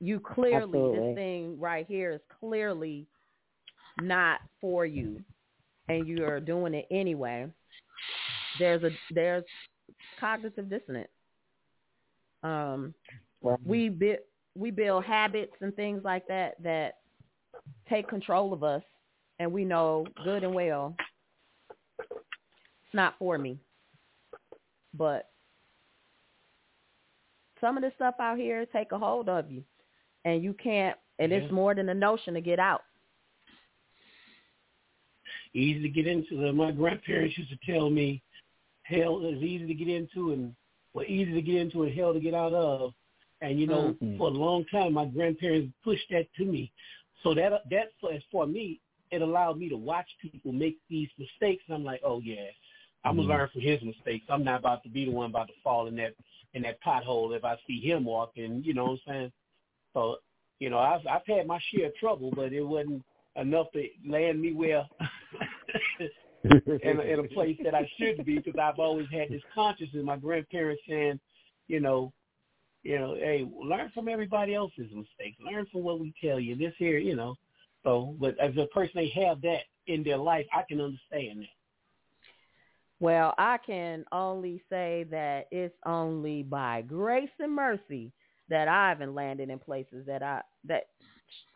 you clearly Absolutely. this thing right here is clearly not for you and you are doing it anyway there's a there's cognitive dissonance. Um we build we build habits and things like that that take control of us and we know good and well it's not for me. But some of this stuff out here take a hold of you and you can't and Yeah. it's more than a notion to get out Easy to get into. My grandparents used to tell me, hell is easy to get into and well, easy to get into and hell to get out of. And you know, Mhm. for a long time, my grandparents pushed that to me. So that that for, for me, it allowed me to watch people make these mistakes. And I'm like, oh yeah, I'm gonna Mhm. learn from his mistakes. I'm not about to be the one about to fall in that in that pothole if I see him walking. You know what I'm saying? So, you know, I've I've had my share of trouble, but it wasn't enough to land me where in a, in a place that I should be because I've always had this consciousness. My grandparents saying, you know, you know, hey, learn from everybody else's mistakes. Learn from what we tell you. This here, you know. So, but as a person they have that in their life, I can understand that. Well, I can only say that it's only by grace and mercy that I haven't landed in places that I that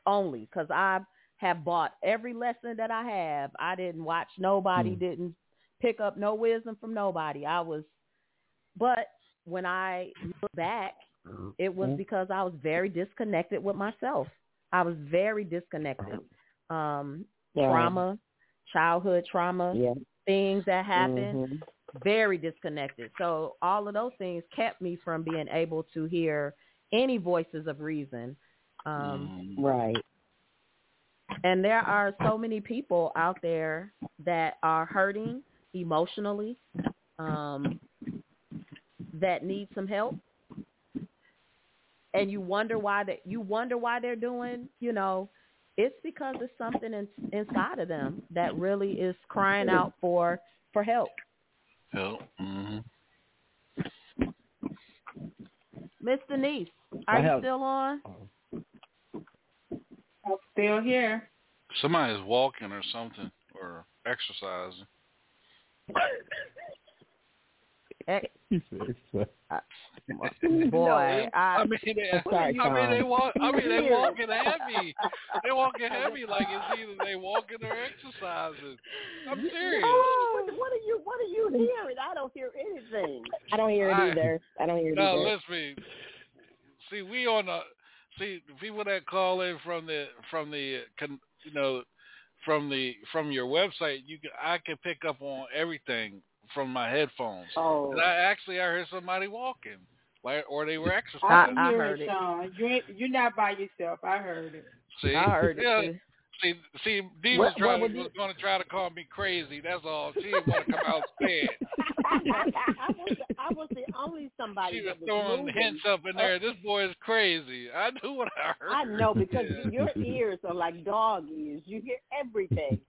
only because I have bought every lesson that I have. I didn't watch nobody, Hmm. didn't pick up no wisdom from nobody. I was, but when I look back, it was Mhm. because I was very disconnected with myself. I was very disconnected. Um, Yeah. trauma, childhood trauma, Yeah. things that happened Mhm. very disconnected. So all of those things kept me from being able to hear any voices of reason. Um, Right. And there are so many people out there that are hurting emotionally, um, that need some help. And you wonder why that you wonder why they're doing, you know, it's because it's something in, inside of them that really is crying out for for help. Help. hmm Miss Denise, I are you have- still on? I'm still here. Somebody's walking or something or exercising. Ex- He. Boy, I, I mean, they, Sorry, I mean, they walk. I mean, they walking heavy. They walking heavy like it's either they walking or exercising. I'm serious. What, what are you What are you hearing? I don't hear anything. I don't hear it either. I don't hear it No, either. listen. See, we on the see people that call in from the from the con, you know from the from your website. You can I can pick up on everything from my headphones. Oh, And I actually I heard somebody walking, like or they were exercising. can I hear heard it, it. Sean. You ain't, you're not by yourself. I heard it. See, I heard yeah, it too. See, see, Dee What- was trying what to, was going to try to call me crazy. That's all. She didn't want to come out and say it. I was I was the only somebody She was was throwing moving. hints up in there. This boy is crazy. I knew what I heard. I know because your ears are like dog ears. You hear everything.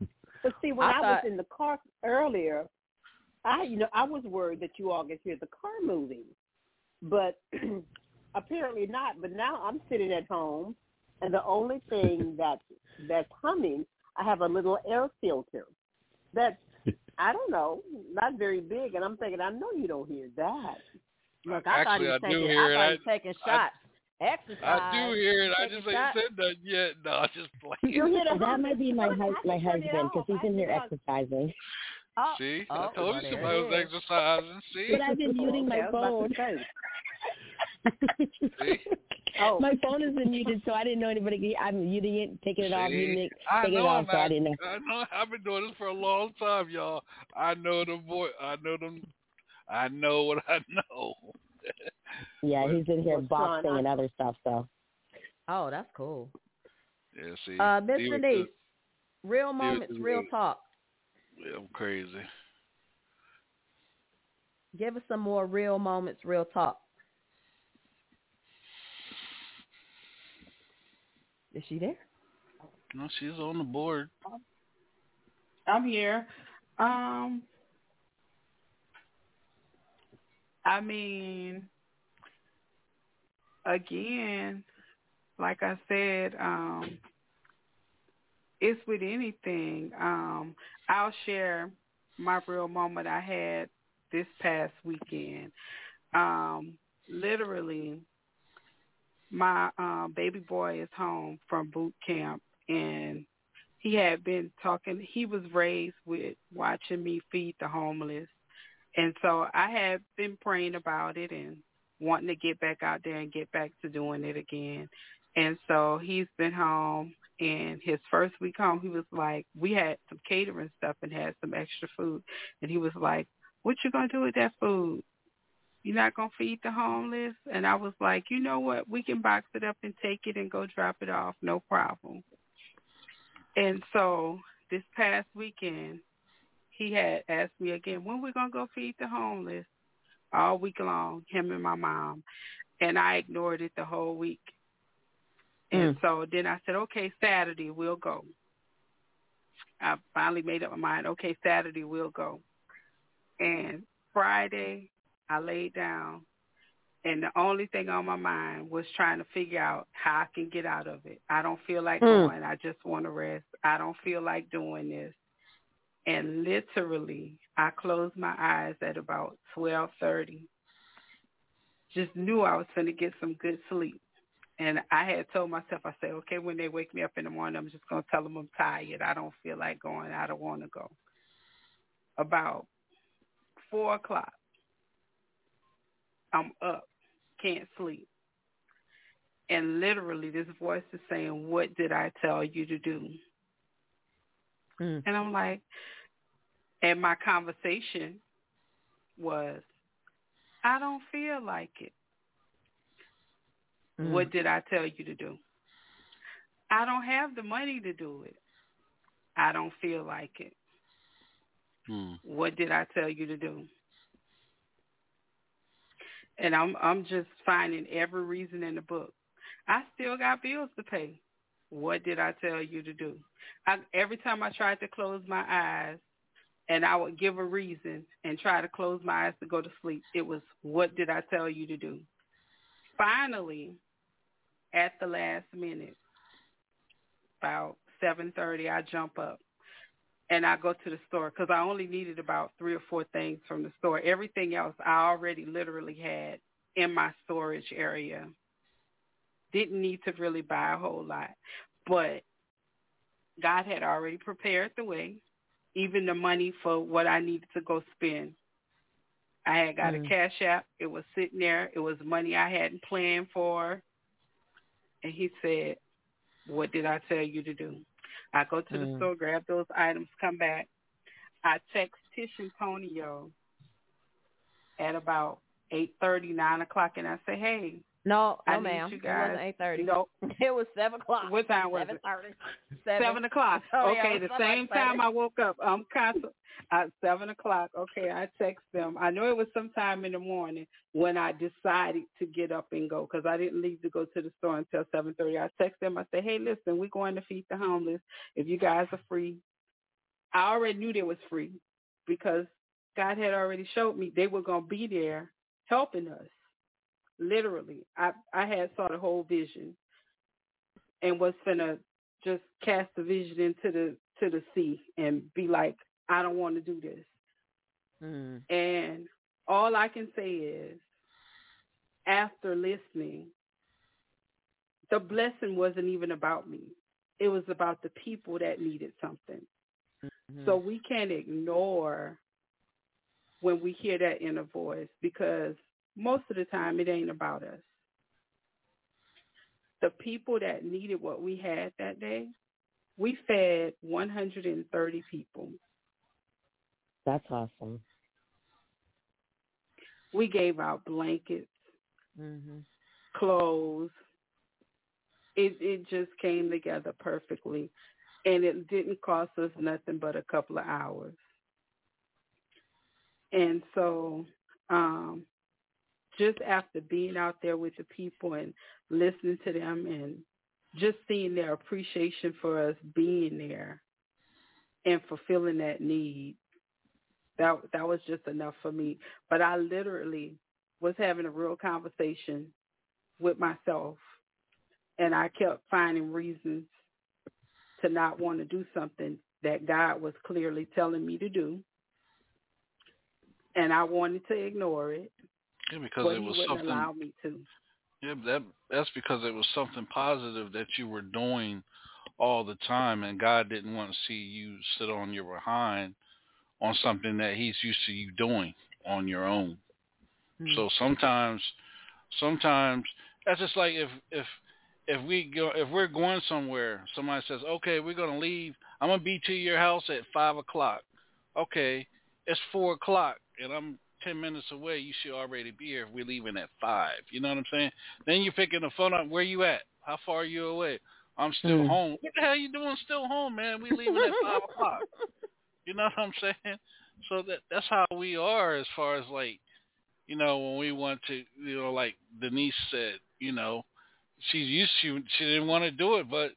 But see, when I I, thought- was in the car earlier, I you know I was worried that you all could hear the car moving, but apparently not. But now I'm sitting at home, and the only thing that's that's humming, I have a little air filter. That's I don't know, not very big, and I'm thinking I know you don't hear that. Look, I thought he was I do taking, hear I it. thought I- he was taking I- shots. Exercise. I do hear it. I just ain't shots. said that yet. No, I just playing. You hear the That might be my Look, hus- my husband because he's in here exercising. Oh, See, oh, I told you somebody was exercising. See, But I've been muting my I was about to phone. Say. see. Oh, My phone is muted, so I didn't know anybody. could- I'm muting it, taking it off, See? muting it, I taking it off. I'm So I didn't know. I know. I've been doing this for a long time, y'all. I know the boy. I know them. I know what I know. Yeah, But- he's in here boxing I- and other stuff. So Oh, that's cool. Yeah, see. Uh, Miss he Denise, just- real moments, just real real- talk. yeah, I'm crazy. Give us some more real moments, real talk. Is she there? No, she's on the board. I'm here. Um, I mean, again, like I said, um, it's with anything. Um, I'll share my real moment I had this past weekend. Um, literally, my um, baby boy is home from boot camp, and he had been talking. He was raised with watching me feed the homeless, and so I had been praying about it and wanting to get back out there and get back to doing it again. And so he's been home, and his first week home, he was like, we had some catering stuff and had some extra food, and he was like, "What you gonna do with that food?" You're not gonna feed the homeless? And I was like, you know what? We can box it up and take it and go drop it off, no problem. And so this past weekend, he had asked me again, when we're gonna go feed the homeless? All week long, him and my mom, and I ignored it the whole week. And Mm. so then I said, okay, Saturday we'll go. I finally made up my mind. Okay, Saturday we'll go. And Friday I laid down, and the only thing on my mind was trying to figure out how I can get out of it. I don't feel like Mm. going. I just want to rest. I don't feel like doing this. And literally, I closed my eyes at about twelve thirty. Just knew I was going to get some good sleep. And I had told myself, I said, okay, when they wake me up in the morning, I'm just going to tell them I'm tired. I don't feel like going. I don't want to go. About four o'clock, I'm up, can't sleep. And literally, this voice is saying, what did I tell you to do? Mm. And I'm like, and my conversation was, I don't feel like it. Mm. What did I tell you to do? I don't have the money to do it. I don't feel like it. Hmm. What did I tell you to do? And I'm I'm just finding every reason in the book. I still got bills to pay. What did I tell you to do? I, every time I tried to close my eyes and I would give a reason and try to close my eyes to go to sleep, it was what did I tell you to do? Finally, at the last minute, about 7:30, I jump up and I go to the store because I only needed about three or four things from the store. Everything else I already literally had in my storage area. Didn't need to really buy a whole lot, but God had already prepared the way, even the money for what I needed to go spend. I had got Mm. a cash app. It was sitting there. It was money I hadn't planned for. And he said, what did I tell you to do? I go to the Mm. store, grab those items, come back. I text Tish Antonio at about eight thirty, nine o'clock, and I say, "Hey, No, I no, need ma'am. you It guys. wasn't eight thirty. No, It was seven o'clock. what time was Seven it? thirty. Seven, o'clock. Oh, okay, it the same like time. I woke up. I'm constant at uh, seven o'clock. Okay, I text them. I know it was sometime in the morning when I decided to get up and go because I didn't leave to go to the store until seven thirty. I text them. I said, hey, listen, we're going to feed the homeless. If you guys are free, I already knew they was free because God had already showed me they were going to be there helping us. Literally, I I had saw the whole vision and was gonna just cast the vision into the to the sea and be like, I don't want to do this. Mm. And all I can say is, after listening, the blessing wasn't even about me. It was about the people that needed something. Mhm. So we can't ignore when we hear that inner voice because most of the time it ain't about us. The people that needed what we had that day, we fed 130 people. That's awesome. We gave out blankets, Mhm. clothes. It it just came together perfectly, and it didn't cost us nothing but a couple of hours. And so, um, just after being out there with the people and listening to them and just seeing their appreciation for us being there and fulfilling that need, that that was just enough for me. But I literally was having a real conversation with myself, and I kept finding reasons to not want to do something that God was clearly telling me to do, and I wanted to ignore it, Yeah, because it was something. allow me to. Yeah, that that's because it was something positive that you were doing all the time, and God didn't want to see you sit on your behind on something that He's used to you doing on your own. Mm. So sometimes, sometimes that's just like if if if we go if we're going somewhere, somebody says, "Okay, we're gonna leave. I'm gonna be to your house at five o'clock." Okay, it's four o'clock, and I'm ten minutes away. You should already be here. If we're leaving at five, you know what I'm saying? Then you're picking the phone up. Where you at? How far are you away? I'm still Mm. home. What the hell you doing still home, man? We leaving at five o'clock. You know what I'm saying? So that that's how we are as far as like, you know, when we want to, you know, like Denise said, you know, she's used to she didn't want to do it, but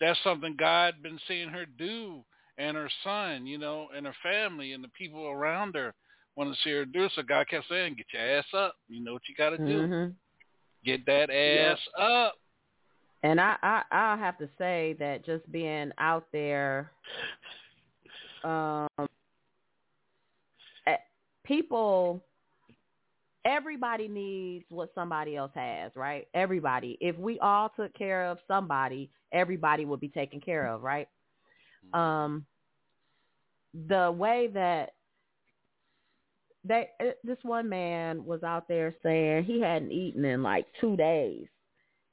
that's something God been seeing her do and her son, you know, and her family and the people around her want to see her do. So God kept saying, "Get your ass up. You know what you got to do. Mhm. Get that ass up." And I, I I have to say that just being out there, um, eh, people, everybody needs what somebody else has, right? Everybody. If we all took care of somebody, everybody would be taken care of, right? Um, the way that they, eh, this one man was out there saying he hadn't eaten in like two days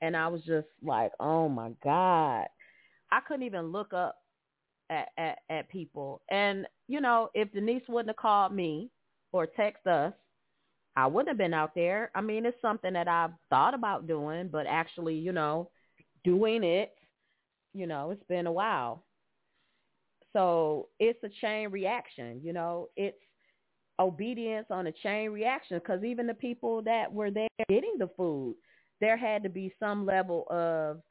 and I was just like, oh my god, I couldn't even look up at at, at people. And you know, if Denise wouldn't have called me or text us, I wouldn't have been out there. I mean, it's something that I've thought about doing, but actually, you know, doing it, you know, it's been a while. So it's a chain reaction. You know, it's obedience on a chain reaction because even the people that were there getting the food there had to be some level of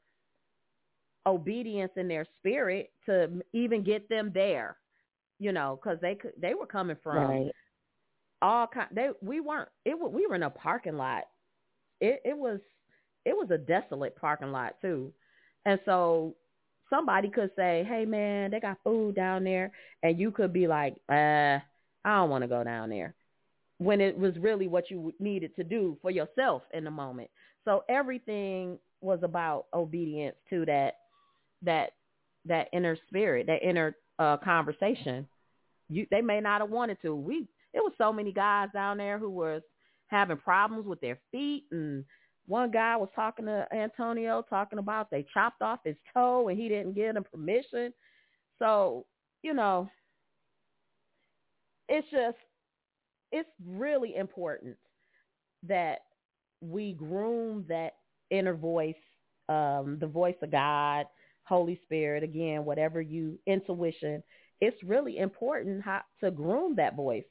obedience in their spirit to even get them there, you know, because they could they were coming from Right. all kind. They we weren't it we were in a parking lot. It it was it was a desolate parking lot too, and so somebody could say, "Hey man, they got food down there," and you could be like, "Uh, I don't want to go down there," when it was really what you needed to do for yourself in the moment. So everything was about obedience to that that that inner spirit, that inner uh, conversation. You they may not have wanted to. We it was so many guys down there who was having problems with their feet and one guy was talking to Antonio talking about they chopped off his toe and he didn't give them permission. So, you know, it's just it's really important that we groom that inner voice, um, the voice of God, Holy Spirit, again, whatever you intuition. It's really important how to groom that voice.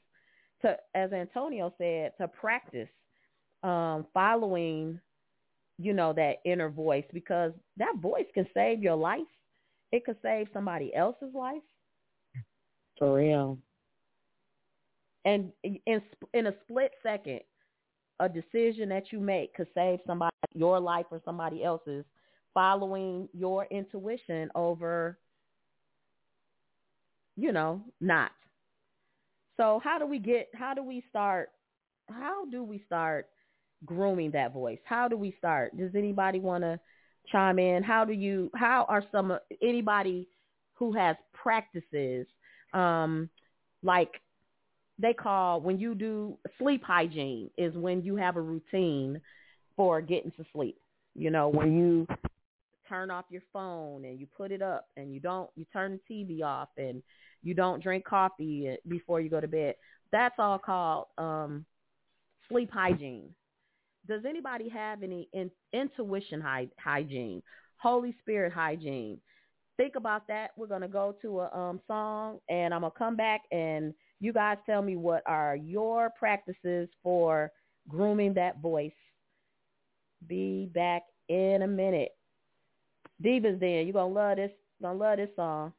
To, as Antonio said, to practice um, following, you know, that inner voice because that voice can save your life. It could save somebody else's life. For real. And in in a split second, a decision that you make could save somebody your life or somebody else's following your intuition over you know not. So how do we get how do we start how do we start grooming that voice? How do we start? Does anybody want to chime in? How do you how are some anybody who has practices um like they call when you do sleep hygiene is when you have a routine for getting to sleep. You know, when you turn off your phone and you put it up and you don't you turn the TV off and you don't drink coffee before you go to bed. That's all called um sleep hygiene. Does anybody have any in, intuition hy- hygiene, Holy Spirit hygiene? Think about that. We're going to go to a um, song and I'm going to come back and you guys tell me what are your practices for grooming that voice. Be back in a minute. Divas then, you gonna love this gonna love this song.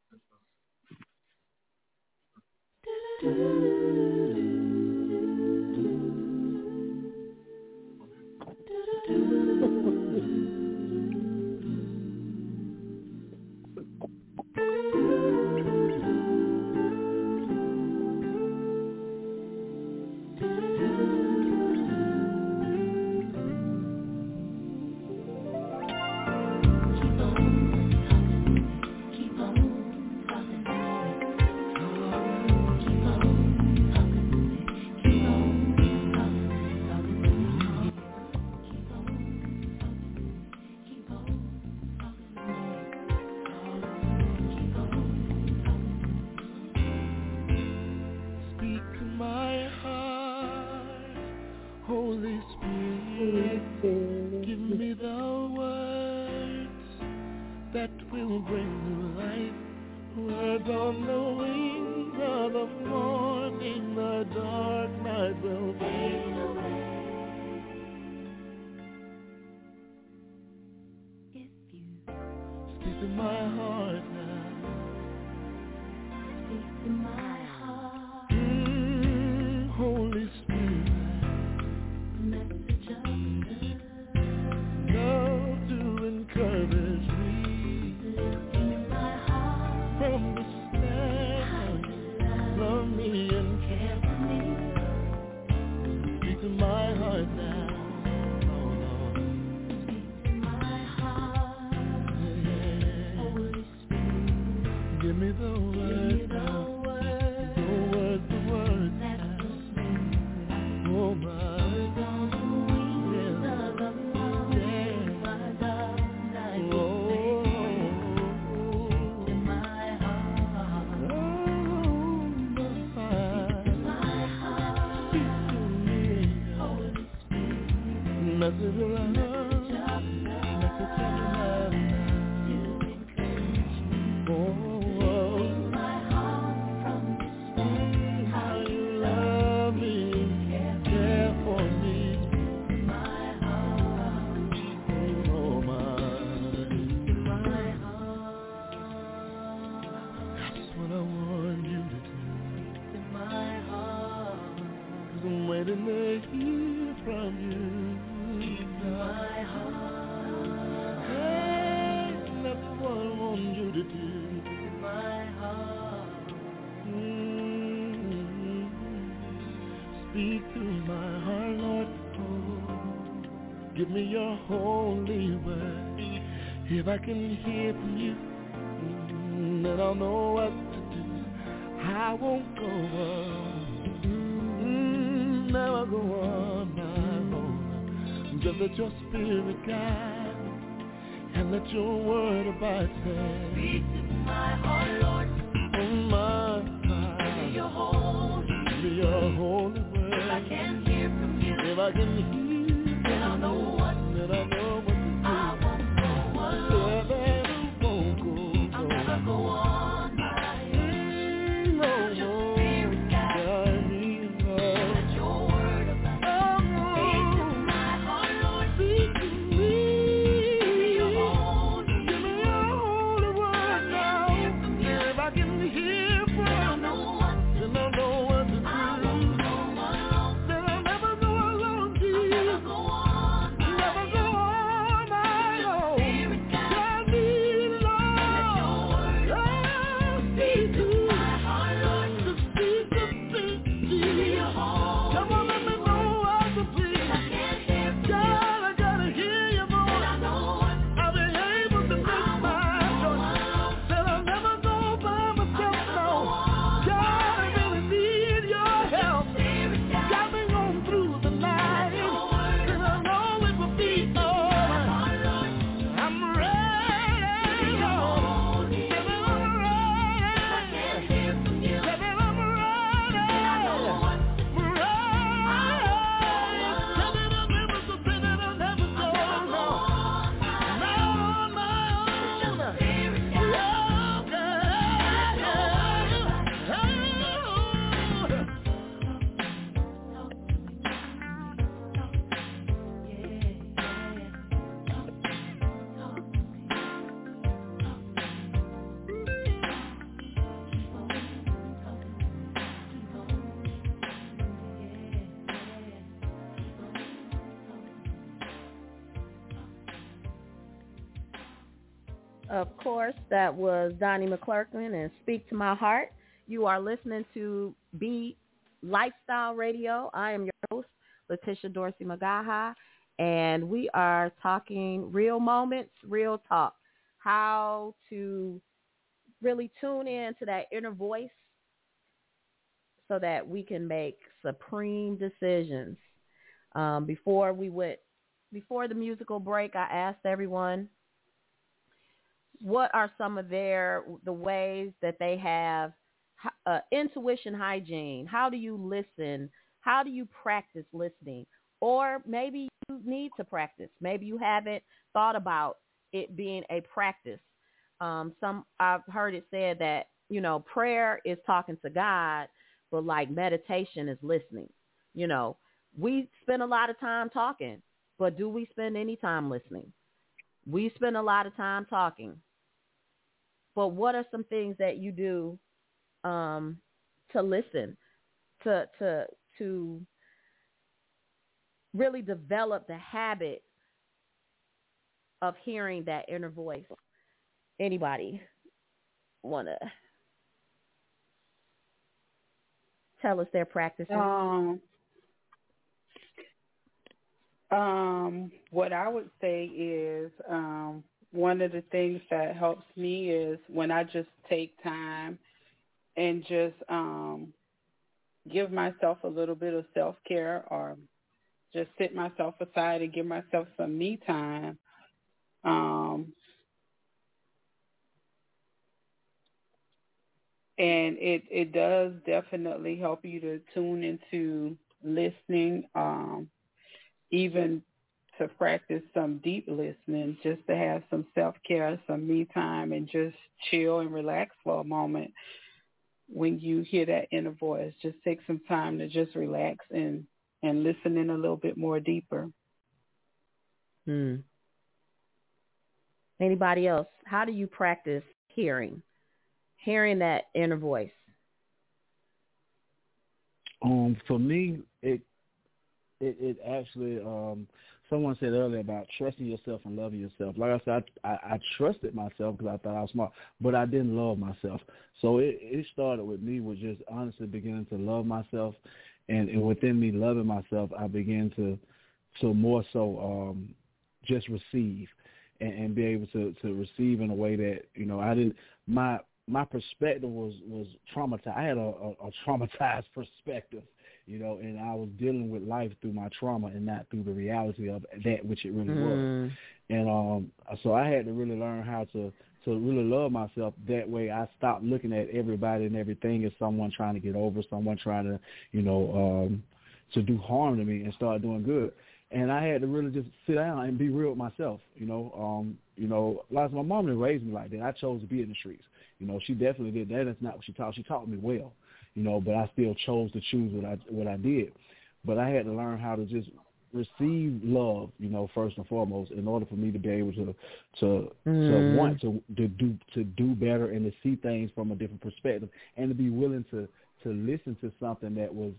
me your holy word. If I can hear from you, mm, then I'll know what to do. I won't go on, mm, never go on my own. Just let your spirit guide and let your word abide. There. that was Donnie McClurkin and Speak to My Heart. You are listening to BE Lifestyle Radio. I am your host, Letitia Dorsey Magaha, and we are talking real moments, real talk, how to really tune in to that inner voice so that we can make supreme decisions. Um, before we went, before the musical break, I asked everyone what are some of their the ways that they have uh, intuition hygiene? How do you listen? How do you practice listening? Or maybe you need to practice. Maybe you haven't thought about it being a practice. Um, some I've heard it said that you know prayer is talking to God, but like meditation is listening. You know, we spend a lot of time talking, but do we spend any time listening? We spend a lot of time talking, but what are some things that you do um, to listen, to to to really develop the habit of hearing that inner voice? Anybody want to tell us their practices? Um, um, what I would say is um, one of the things that helps me is when I just take time and just um, give myself a little bit of self care or just sit myself aside and give myself some me time. Um, and it it does definitely help you to tune into listening um even to practice some deep listening just to have some self care some me time and just chill and relax for a moment. When you hear that inner voice just take some time to just relax and and listen in a little bit more deeper. Hmm. Anybody else? How do you practice hearing? Hearing that inner voice? Um, for me, it it, it actually um, someone said earlier about trusting yourself and loving yourself. Like I said, I, I, I trusted myself because I thought I was smart, but I didn't love myself. So it, it started with me with just honestly beginning to love myself, and, and within me loving myself, I began to to more so um, just receive and, and be able to to receive in a way that you know I didn't my my perspective was was traumatized. I had a, a, a traumatized perspective, you know, and I was dealing with life through my trauma and not through the reality of that which it really Mm. was. And um, so I had to really learn how to to really love myself. That way, I stopped looking at everybody and everything as someone trying to get over, someone trying to, you know, um, to do harm to me, and start doing good. And I had to really just sit down and be real with myself. You know, um, you know, like my mom didn't raise me like that. I chose to be in the streets. You know, she definitely did that. That's not what she taught. She taught me well, you know, but I still chose to choose what I what I did. But I had to learn how to just receive love, you know, first and foremost, in order for me to be able to to Mm. to want to to do to do better and to see things from a different perspective, and to be willing to to listen to something that was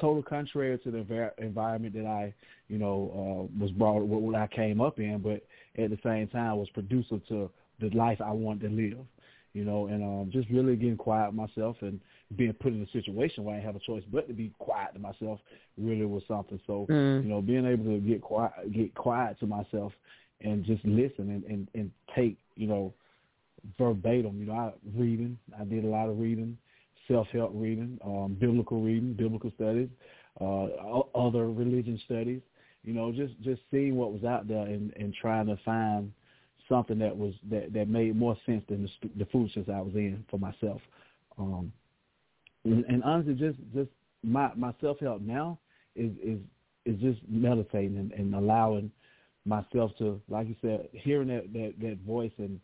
total contrary to the environment that I, you know, uh, was brought what, what I came up in, but at the same time was producer to the life I wanted to live you know, and um, just really getting quiet myself and being put in a situation where I didn't have a choice but to be quiet to myself really was something. So, Mm. you know, being able to get quiet, get quiet to myself and just listen and, and, and take, you know, verbatim, you know, I reading, I did a lot of reading, self-help reading, um, biblical reading, biblical studies, uh, other religion studies, you know, just, just seeing what was out there and, and trying to find something that was that that made more sense than the, the foolishness I was in for myself. Um, and, and honestly, just just my my self help now is is is just meditating and, and allowing myself to, like you said, hearing that that that voice and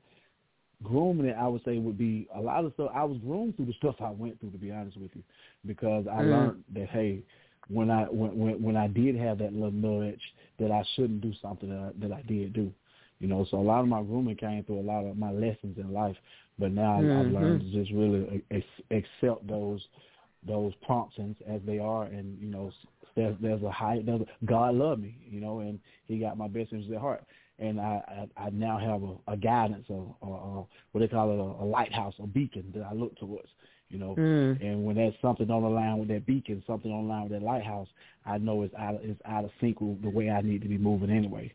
grooming it. I would say would be a lot of stuff. I was groomed through the stuff I went through, to be honest with you, because I Mm. learned that hey, when I when when when I did have that little nudge, that I shouldn't do something that I, that I did do. You know, so a lot of my grooming came through a lot of my lessons in life, but now I, I've learned to just really accept those those promptings as they are, and you know, there's there's a high there's a, God loved me, you know, and He got my best interests at heart, and I I, I now have a, a guidance, a, a what they call it, a, a lighthouse, a beacon that I look towards, you know, Mm. and when that something on the line with that beacon, something on the line with that lighthouse, I know it's out of, it's out of sync with the way I need to be moving anyway.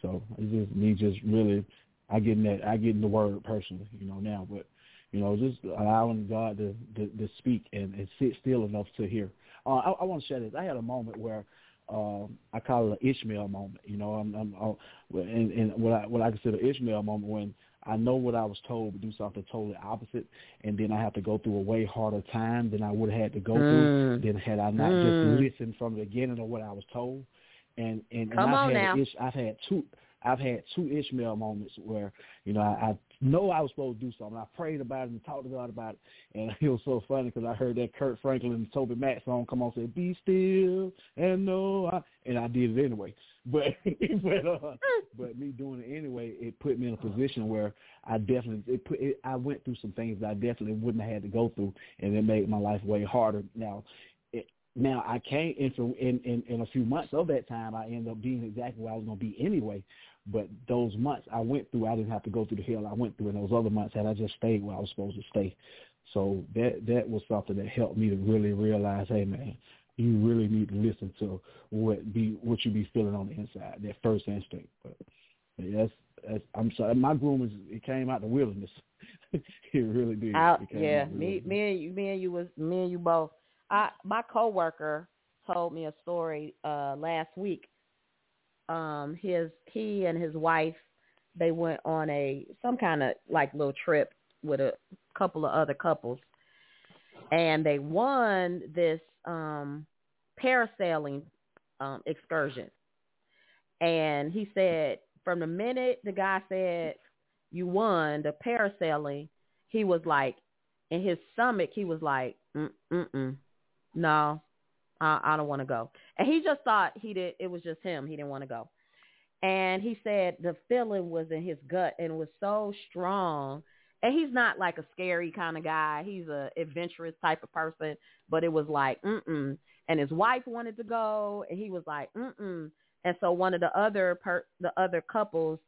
So it's just me just really I get in that I get in the word personally, you know, now. But, you know, just allowing God to to, to speak and, and sit still enough to hear. Uh, I, I want to share this. I had a moment where um, I call it an Ishmael moment. You know, I'm, I'm, I'm and, and what I what I consider Ishmael moment when I know what I was told to do something totally opposite, and then I have to go through a way harder time than I would have had to go through. Mm. Then had I not Mm. just listened from the beginning of what I was told, and and, and Come I've had. Ish, I've had two I've had two Ishmael moments where you know I, I know I was supposed to do something. I prayed about it and talked to God about it, and it was so funny because I heard that Kirk Franklin and Toby Mac song come on, and say "Be still and know," I, and I did it anyway. But but uh, but me doing it anyway, it put me in a position where I definitely it put it, I went through some things that I definitely wouldn't have had to go through, and it made my life way harder. Now now I can't in, in in a few months of that time I ended up being exactly where I was going to be anyway. But those months I went through, I didn't have to go through the hell I went through. And those other months, had I just stayed where I was supposed to stay, so that that was something that helped me to really realize, hey man, you really need to listen to what be what you be feeling on the inside, that first instinct. But that's, that's I'm sorry, my groom is it came out the wilderness. it really did. Out, yeah, me me and you me and you was me and you both. I my coworker told me a story uh last week. Um his he and his wife they went on a some kind of like little trip with a couple of other couples and they won this um parasailing um excursion. And he said from the minute the guy said you won the parasailing, he was like in his stomach he was like mm mm mm no, I, I don't want to go. And he just thought he did. It was just him. He didn't want to go. And he said the feeling was in his gut and was so strong. And he's not like a scary kind of guy. He's a adventurous type of person. But it was like, mm-mm. And his wife wanted to go, and he was like, mm-mm. And so one of the other per- the other couples,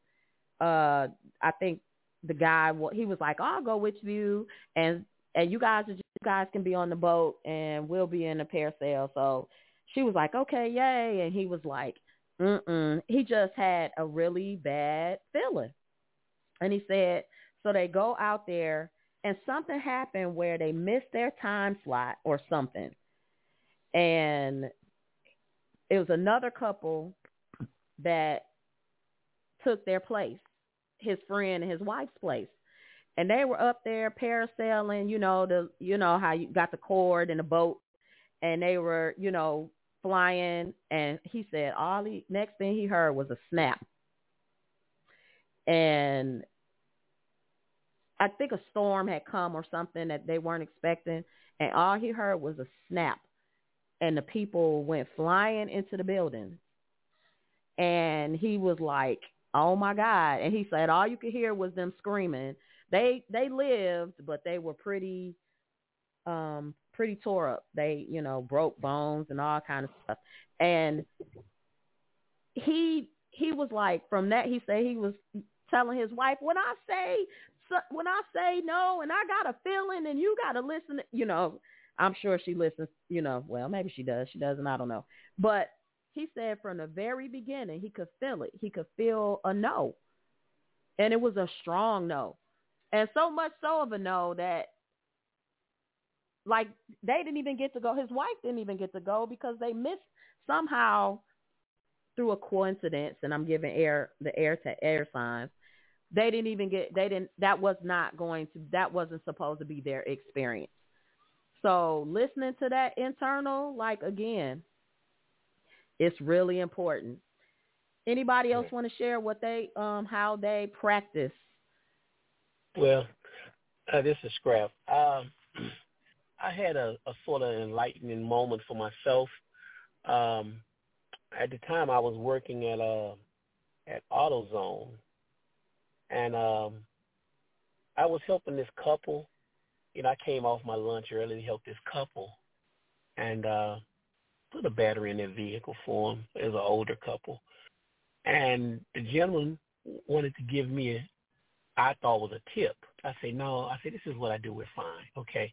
uh, I think the guy, he was like, I'll go with you, and and you guys are just, guys can be on the boat and we'll be in a pair parasail. So she was like, okay, yay. And he was like, mm-mm. He just had a really bad feeling. And he said, so they go out there and something happened where they missed their time slot or something. And it was another couple that took their place, his friend and his wife's place and they were up there parasailing, you know, the you know how you got the cord and the boat and they were, you know, flying and he said all the next thing he heard was a snap. And I think a storm had come or something that they weren't expecting and all he heard was a snap and the people went flying into the building. And he was like, "Oh my god." And he said all you could hear was them screaming they they lived, but they were pretty um pretty tore up. They, you know, broke bones and all kind of stuff. And he he was like from that he said he was telling his wife when I say when I say no and I got a feeling and you got to listen, you know, I'm sure she listens, you know, well, maybe she does, she doesn't, I don't know. But he said from the very beginning he could feel it. He could feel a no. And it was a strong no. And so much so of a no that like they didn't even get to go. His wife didn't even get to go because they missed somehow through a coincidence. And I'm giving air the air to air signs. They didn't even get. They didn't. That was not going to. That wasn't supposed to be their experience. So listening to that internal, like again, it's really important. Anybody else want to share what they um how they practice well, uh, this is Scrap. Um, I had a, a sort of enlightening moment for myself. Um, at the time, I was working at uh, at AutoZone, and um, I was helping this couple. You know, I came off my lunch early to help this couple, and uh, put a battery in their vehicle for them. It was an older couple, and the gentleman wanted to give me a, I thought was a tip. I say, no. I said, this is what I do. We're fine. Okay.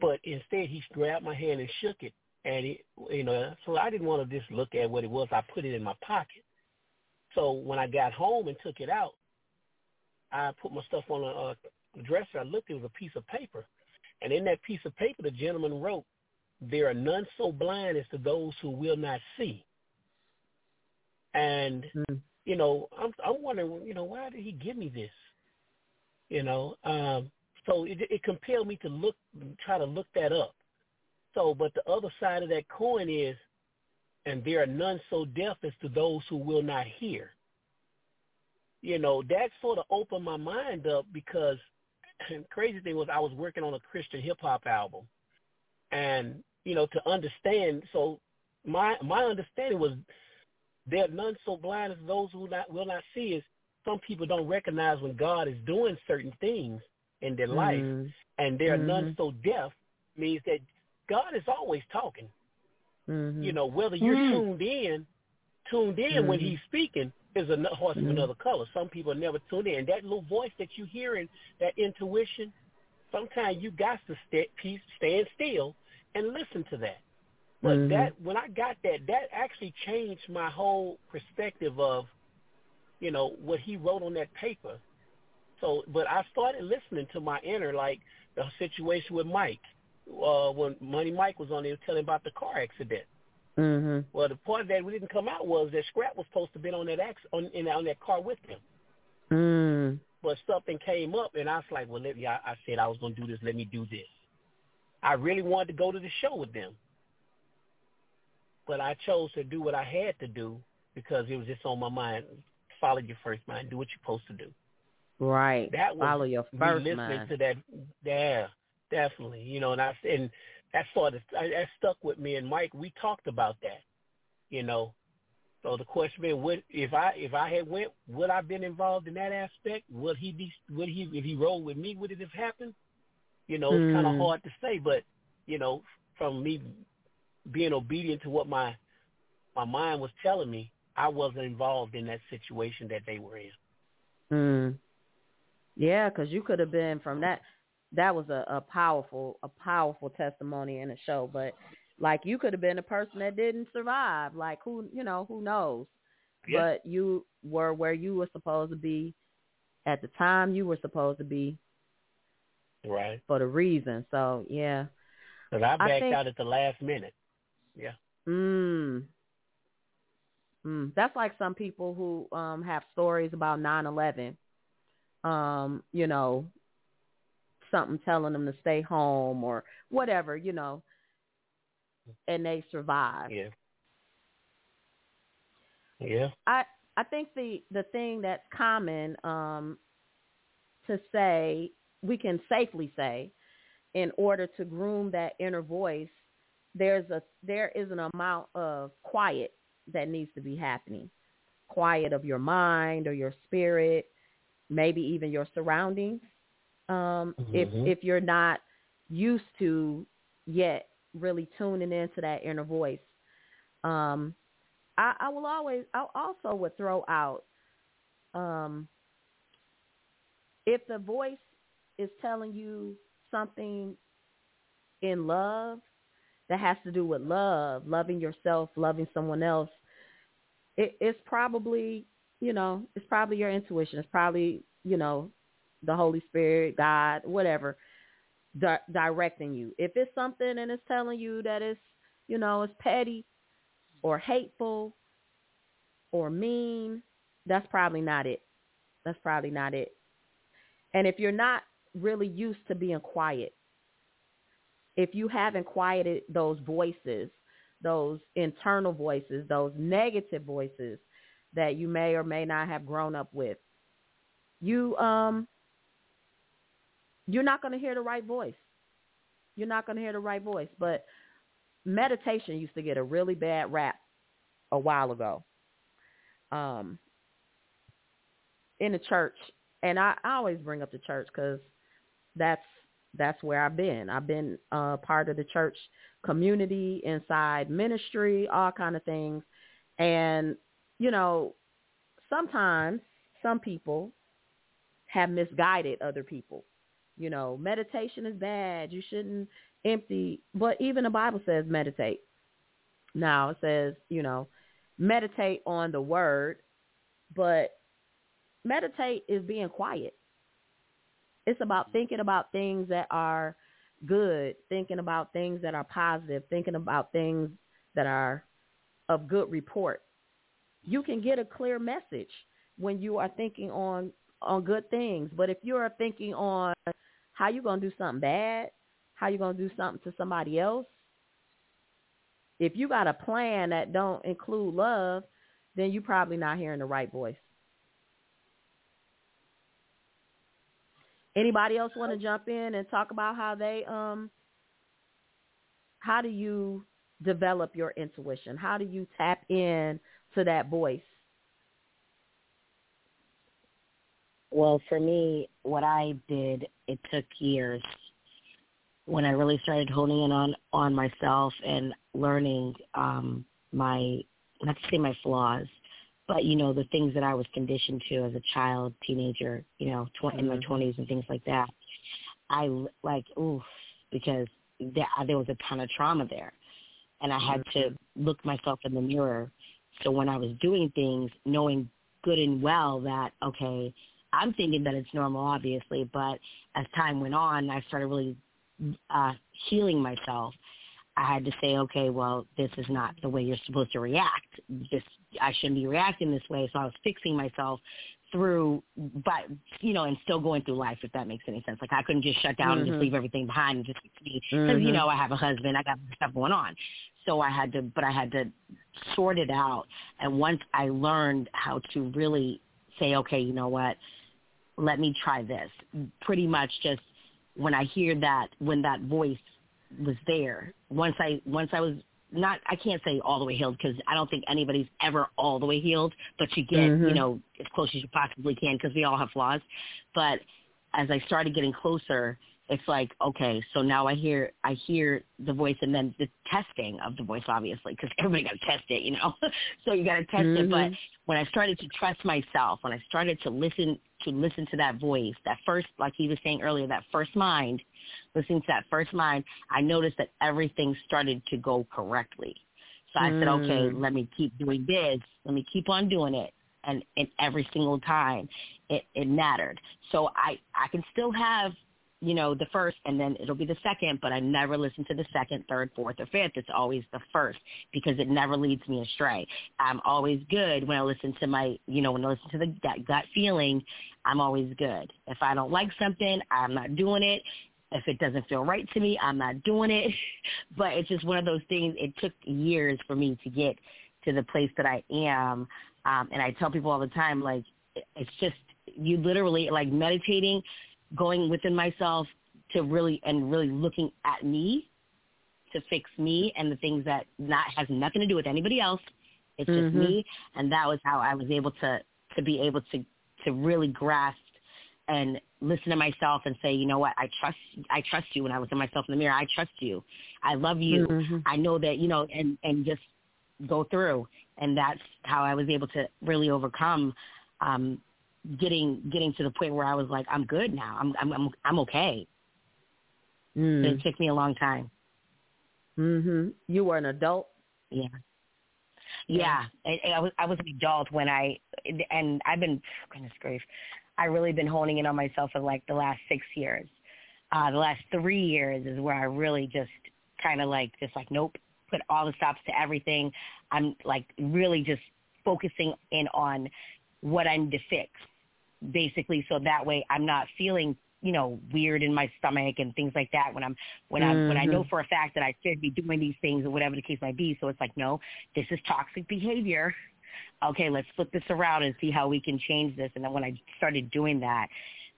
But instead, he grabbed my hand and shook it. And, it, you know, so I didn't want to just look at what it was. I put it in my pocket. So when I got home and took it out, I put my stuff on a, a dresser. I looked, it was a piece of paper. And in that piece of paper, the gentleman wrote, there are none so blind as to those who will not see. And, mm. you know, I'm, I'm wondering, you know, why did he give me this? You know, um, so it, it compelled me to look, try to look that up. So, but the other side of that coin is, and there are none so deaf as to those who will not hear. you know, that sort of opened my mind up because crazy thing was I was working on a Christian hip hop album, and you know to understand. So my my understanding was there are none so blind as those who not, will not see. Is some people don't recognize when God is doing certain things in their life, Mm. and they're Mhm. none so deaf means that God is always talking. Mhm. You know, whether you're Mhm. tuned in, tuned in when Mhm. he's speaking is a horse of Mhm. another color. Some people are never tuned in. That little voice that you're hearing, that intuition, sometimes you got to st- peace, stand still and listen to that. But that when I got that, that actually changed my whole perspective of, you know, what he wrote on that paper. So, but I started listening to my inner, like the situation with Mike, uh, when Money Mike was on there telling about the car accident. Mhm. Well, the part that we didn't come out was that Scrap was supposed to be on that ex- on in, on that car with him, Mm. but something came up, and I was like, well, let me. I, I said I was going to do this. Let me do this. I really wanted to go to the show with them, but I chose to do what I had to do because it was just on my mind. Follow your first mind. Do what you're supposed to do. Right. That was Follow your first listening mind. to that. Yeah, definitely. You know, and I and that sort of that stuck with me. And Mike, we talked about that. You know, so the question is, would if I if I had went, would I been involved in that aspect? Would he be? Would he if he rolled with me? Would it have happened? You know, it's kind of Hmm. hard to say, but you know, from me being obedient to what my my mind was telling me, I wasn't involved in that situation that they were in. Mm. Yeah, because you could have been from that. That was a, a powerful, a powerful testimony in the show. But like, you could have been a person that didn't survive. Like, who, you know, who knows? Yeah. But you were where you were supposed to be at the time you were supposed to be Right. for the reason. So yeah. Because I backed think- out at the last minute. Yeah. Mm. Mm. That's like some people who um have stories about nine eleven. Um, you know, something telling them to stay home or whatever, you know, and they survive. Yeah. Yeah. I I think the the thing that's common um to say we can safely say in order to groom that inner voice there's a there is an amount of quiet that needs to be happening quiet of your mind or your spirit maybe even your surroundings um if Mhm. if you're not used to yet really tuning into that inner voice um I, I will always I also would throw out um if the voice is telling you something in love that has to do with love, loving yourself, loving someone else, it, it's probably, you know, it's probably your intuition. It's probably, you know, the Holy Spirit, God, whatever, di- directing you. If it's something and it's telling you that it's, you know, it's petty or hateful or mean, that's probably not it. That's probably not it. And if you're not really used to being quiet, if you haven't quieted those voices, those internal voices, those negative voices that you may or may not have grown up with, you um you're not going to hear the right voice. You're not going to hear the right voice, but meditation used to get a really bad rap a while ago. Um in the church, and I, I always bring up the church because that's that's where I've been. I've been uh, part of the church community, inside ministry, all kind of things, and you know, sometimes some people have misguided other people. You know, meditation is bad. You shouldn't empty. But even the Bible says meditate. Now it says, you know, meditate on the word, but meditate is being quiet. It's about thinking about things that are good, thinking about things that are positive, thinking about things that are of good report. You can get a clear message when you are thinking on on good things, but if you are thinking on how you going to do something bad, how you going to do something to somebody else, if you got a plan that don't include love, then you probably not hearing the right voice. Anybody else want to jump in and talk about how they um how do you develop your intuition? How do you tap in to that voice? Well, for me, what I did, it took years when I really started honing in on on myself and learning um my not to say my flaws, but you know the things that I was conditioned to as a child, teenager, you know, tw- mm-hmm. in my twenties and things like that. I like oof because there, there was a ton of trauma there, and I had mm-hmm. to look myself in the mirror. So when I was doing things, knowing good and well that okay, I'm thinking that it's normal, obviously, but as time went on, I started really uh, healing myself. I had to say, okay, well, this is not the way you're supposed to react. This I shouldn't be reacting this way. So I was fixing myself through, but you know, and still going through life, if that makes any sense. Like I couldn't just shut down mm-hmm. and just mm-hmm. leave everything behind and just be because mm-hmm. you know I have a husband, I got stuff going on. So I had to, but I had to sort it out. And once I learned how to really say, okay, you know what, let me try this. Pretty much just when I hear that, when that voice was there, once I once I was not I can't say all the way healed because I don't think anybody's ever all the way healed, but you get mm-hmm. you know as close as you possibly can because we all have flaws. But as I started getting closer, it's like okay, so now I hear I hear the voice and then the testing of the voice obviously because everybody got to test it, you know. so you got to test mm-hmm. it. But mm-hmm. when I started to trust myself, when I started to listen to listen to that voice, that first, like he was saying earlier, that first mind, listening to that first mind, I noticed that everything started to go correctly. So I mm. said, okay, mm. let me keep doing this. Let me keep on doing it. And, and every single time it, it mattered. So I, I can still have you know, the first and then it'll be the second, but I never listen to the second, third, fourth, or fifth. It's always the first because it never leads me astray. I'm always good when I listen to my, you know, when I listen to the that gut feeling, I'm always good. If I don't like something, I'm not doing it. If it doesn't feel right to me, I'm not doing it. but it's just one of those things. It took years for me to get to the place that I am. Um, and I tell people all the time, like, it's just, you literally, like meditating, going within myself to really and really looking at me to fix me and the things that not has nothing to do with anybody else. It's just mm-hmm. me, and that was how I was able to to be able to to really grasp and listen to myself and say, you know what, I trust I trust you when I look at myself in the mirror. I trust you. I love you. Mm-hmm. I know that, you know, and and just go through. And that's how I was able to really overcome um getting getting to the point where I was like, I'm good now. I'm I'm I'm, I'm okay. Mm. It took me a long time. Mhm. You were an adult. Yeah. Yeah, I, I was I was an adult when I and I've been goodness grief, I really been honing in on myself for like the last six years. Uh, the last three years is where I really just kind of like just like nope, put all the stops to everything. I'm like really just focusing in on what I need to fix basically so that way I'm not feeling you know weird in my stomach and things like that when I'm when I mm-hmm. when I know mm-hmm. for a fact that I should be doing these things or whatever the case might be. So it's like no, this is toxic behavior. Okay, let's flip this around and see how we can change this. And then when I started doing that,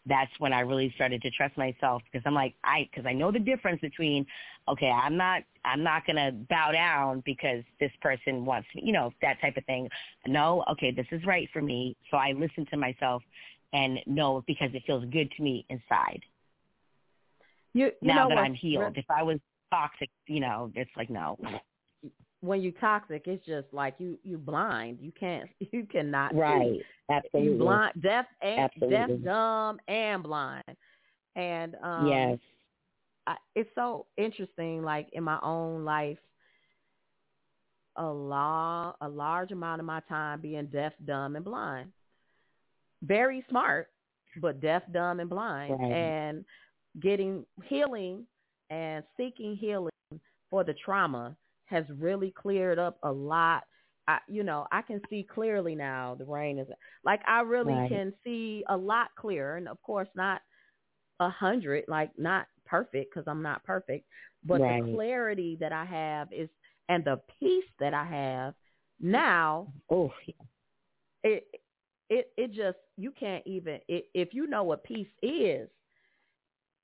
that's when I really started to trust myself because I'm like I because I know the difference between okay I'm not I'm not gonna bow down because this person wants me you know that type of thing. No okay this is right for me. So I listen to myself and know because it feels good to me inside. You, you now that I'm healed if I was toxic you know it's like no when you're toxic, it's just like you you blind. You can't you cannot right. See. Absolutely. You blind, deaf and Absolutely. deaf, dumb, and blind. And um, yes, I, it's so interesting. Like in my own life, a law a large amount of my time being deaf, dumb, and blind. Very smart, but deaf, dumb, and blind, right. and getting healing and seeking healing for the trauma has really cleared up a lot. I, you know, I can see clearly now. The rain is like I really right. can see a lot clearer, and of course not a hundred, like not perfect because I'm not perfect, but right. the clarity that I have is, and the peace that I have now. Oh, it it it just you can't even it, if you know what peace is,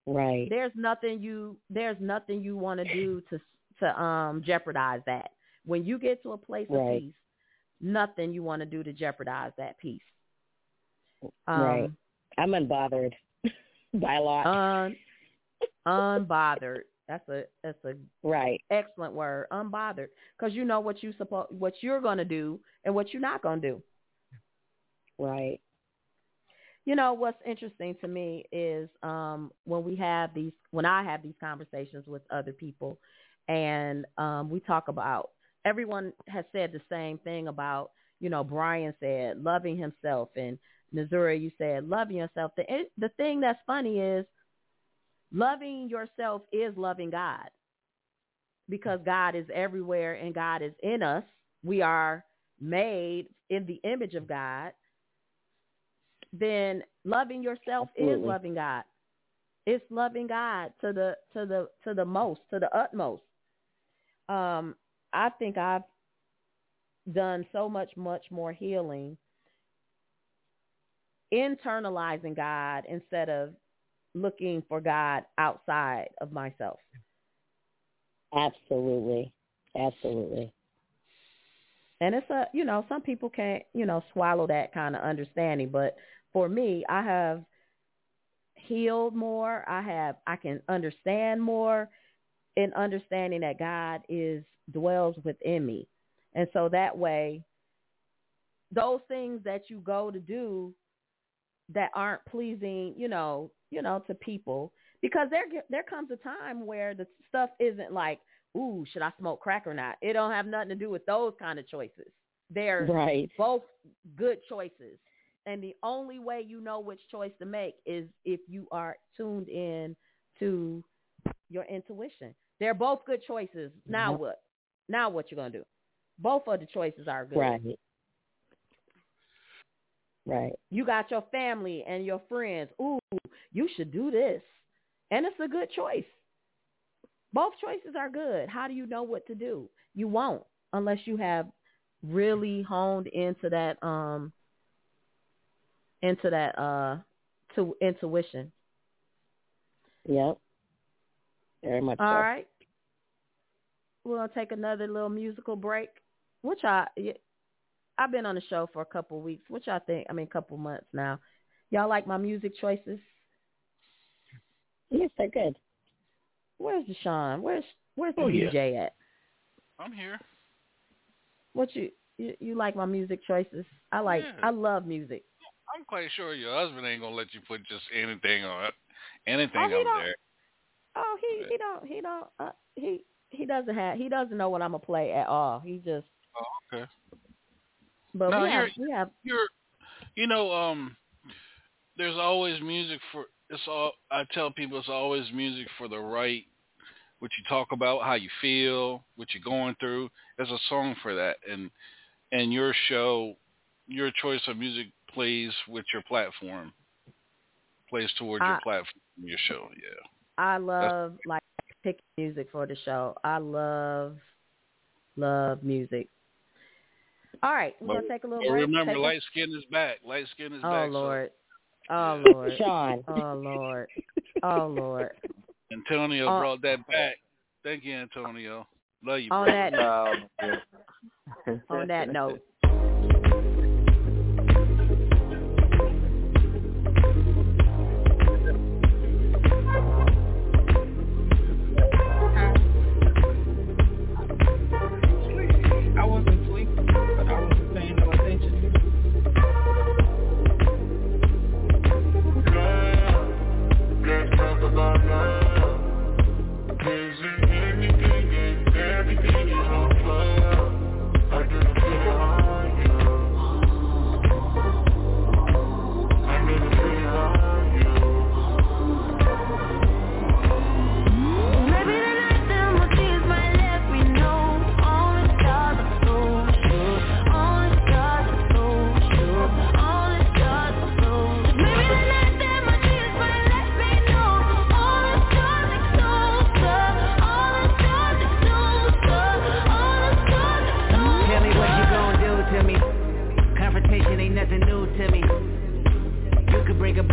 Right. There's nothing you there's nothing you want to do to to um jeopardize that. When you get to a place of peace, nothing you want to do to jeopardize that peace. Um, right. I'm unbothered by a lot. Un, unbothered. That's a that's a right. excellent word. Unbothered, because you know what you suppo- what you're gonna do and what you're not gonna do. Right. You know what's interesting to me is um, when we have these when I have these conversations with other people, and um, we talk about everyone has said the same thing about you know Brian said loving himself and Missouri you said loving yourself. The the thing that's funny is loving yourself is loving God because God is everywhere and God is in us. We are made in the image of God. Then loving yourself is loving God. It's loving God to the to the to the most, to the utmost. Um, I think I've done so much, much more healing internalizing God instead of looking for God outside of myself. Absolutely. Absolutely. And it's a, you know, some people can't, you know, swallow that kind of understanding. But for me, I have healed more. I have, I can understand more in understanding that God is, dwells within me. And so that way, those things that you go to do that aren't pleasing, you know, you know, to people, because there there comes a time where the stuff isn't like, ooh, should I smoke crack or not? It don't have nothing to do with those kind of choices. They're Right. both good choices. And the only way you know which choice to make is if you are tuned in to your intuition. They're both good choices. Now Yep. what? Now what you're gonna do? Both of the choices are good. Right. Right. You got your family and your friends. Ooh, you should do this. And it's a good choice. Both choices are good. How do you know what to do? You won't unless you have really honed into that um into that uh to intuition. Yep. Very much All so. right. We're gonna take another little musical break. Which I I've been on the show for a couple of weeks. Which I think I mean a couple months now. Y'all like my music choices? Yes, they're good. Where's Deshaun? Where's where's the Oh, yeah. DJ at? I'm here. What you, you you like my music choices? I like Yeah. I love music. I'm quite sure your husband ain't gonna let you put just anything on anything Oh, up there. Oh, he he don't he don't uh, he he doesn't have he doesn't know what I'm gonna play at all. He just Oh, okay. but No, we have we have You're, you know, um, there's always music for. It's all I tell people. It's always music for the right. What you talk about, how you feel, what you're going through. There's a song for that, and and your show, your choice of music plays with your platform, plays towards your platform, your show. Yeah. I love like picking music for the show. I love love music. All right, we're But- gonna take a little break. remember, Take a- light skin is back. Light skin is Oh back. so- Lord. Oh Lord. Sean. Oh Lord. Oh Lord. Antonio Uh, brought that back. Thank you, Antonio. Love you. On brother. that note, on that note.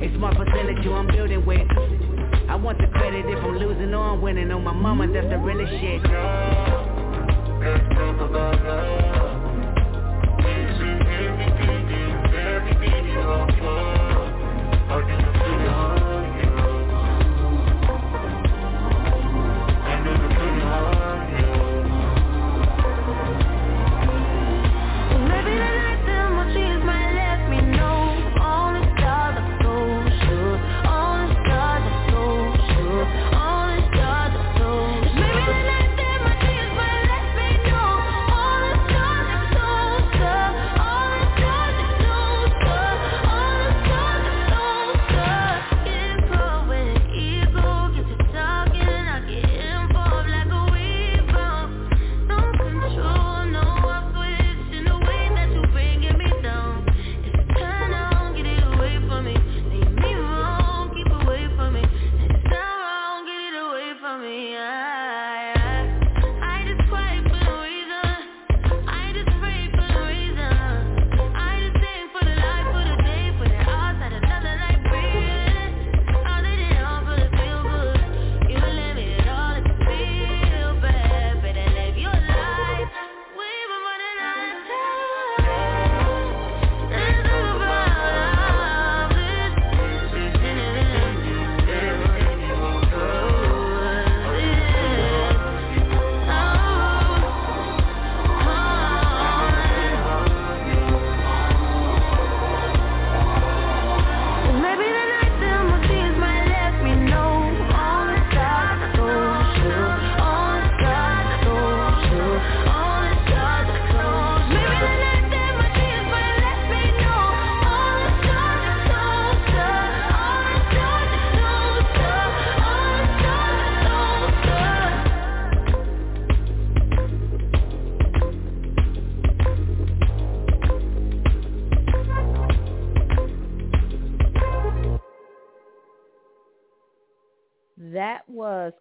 A smart facility I'm building with. I want the credit if I'm losing or I'm winning. On my mama, that's the realest shit.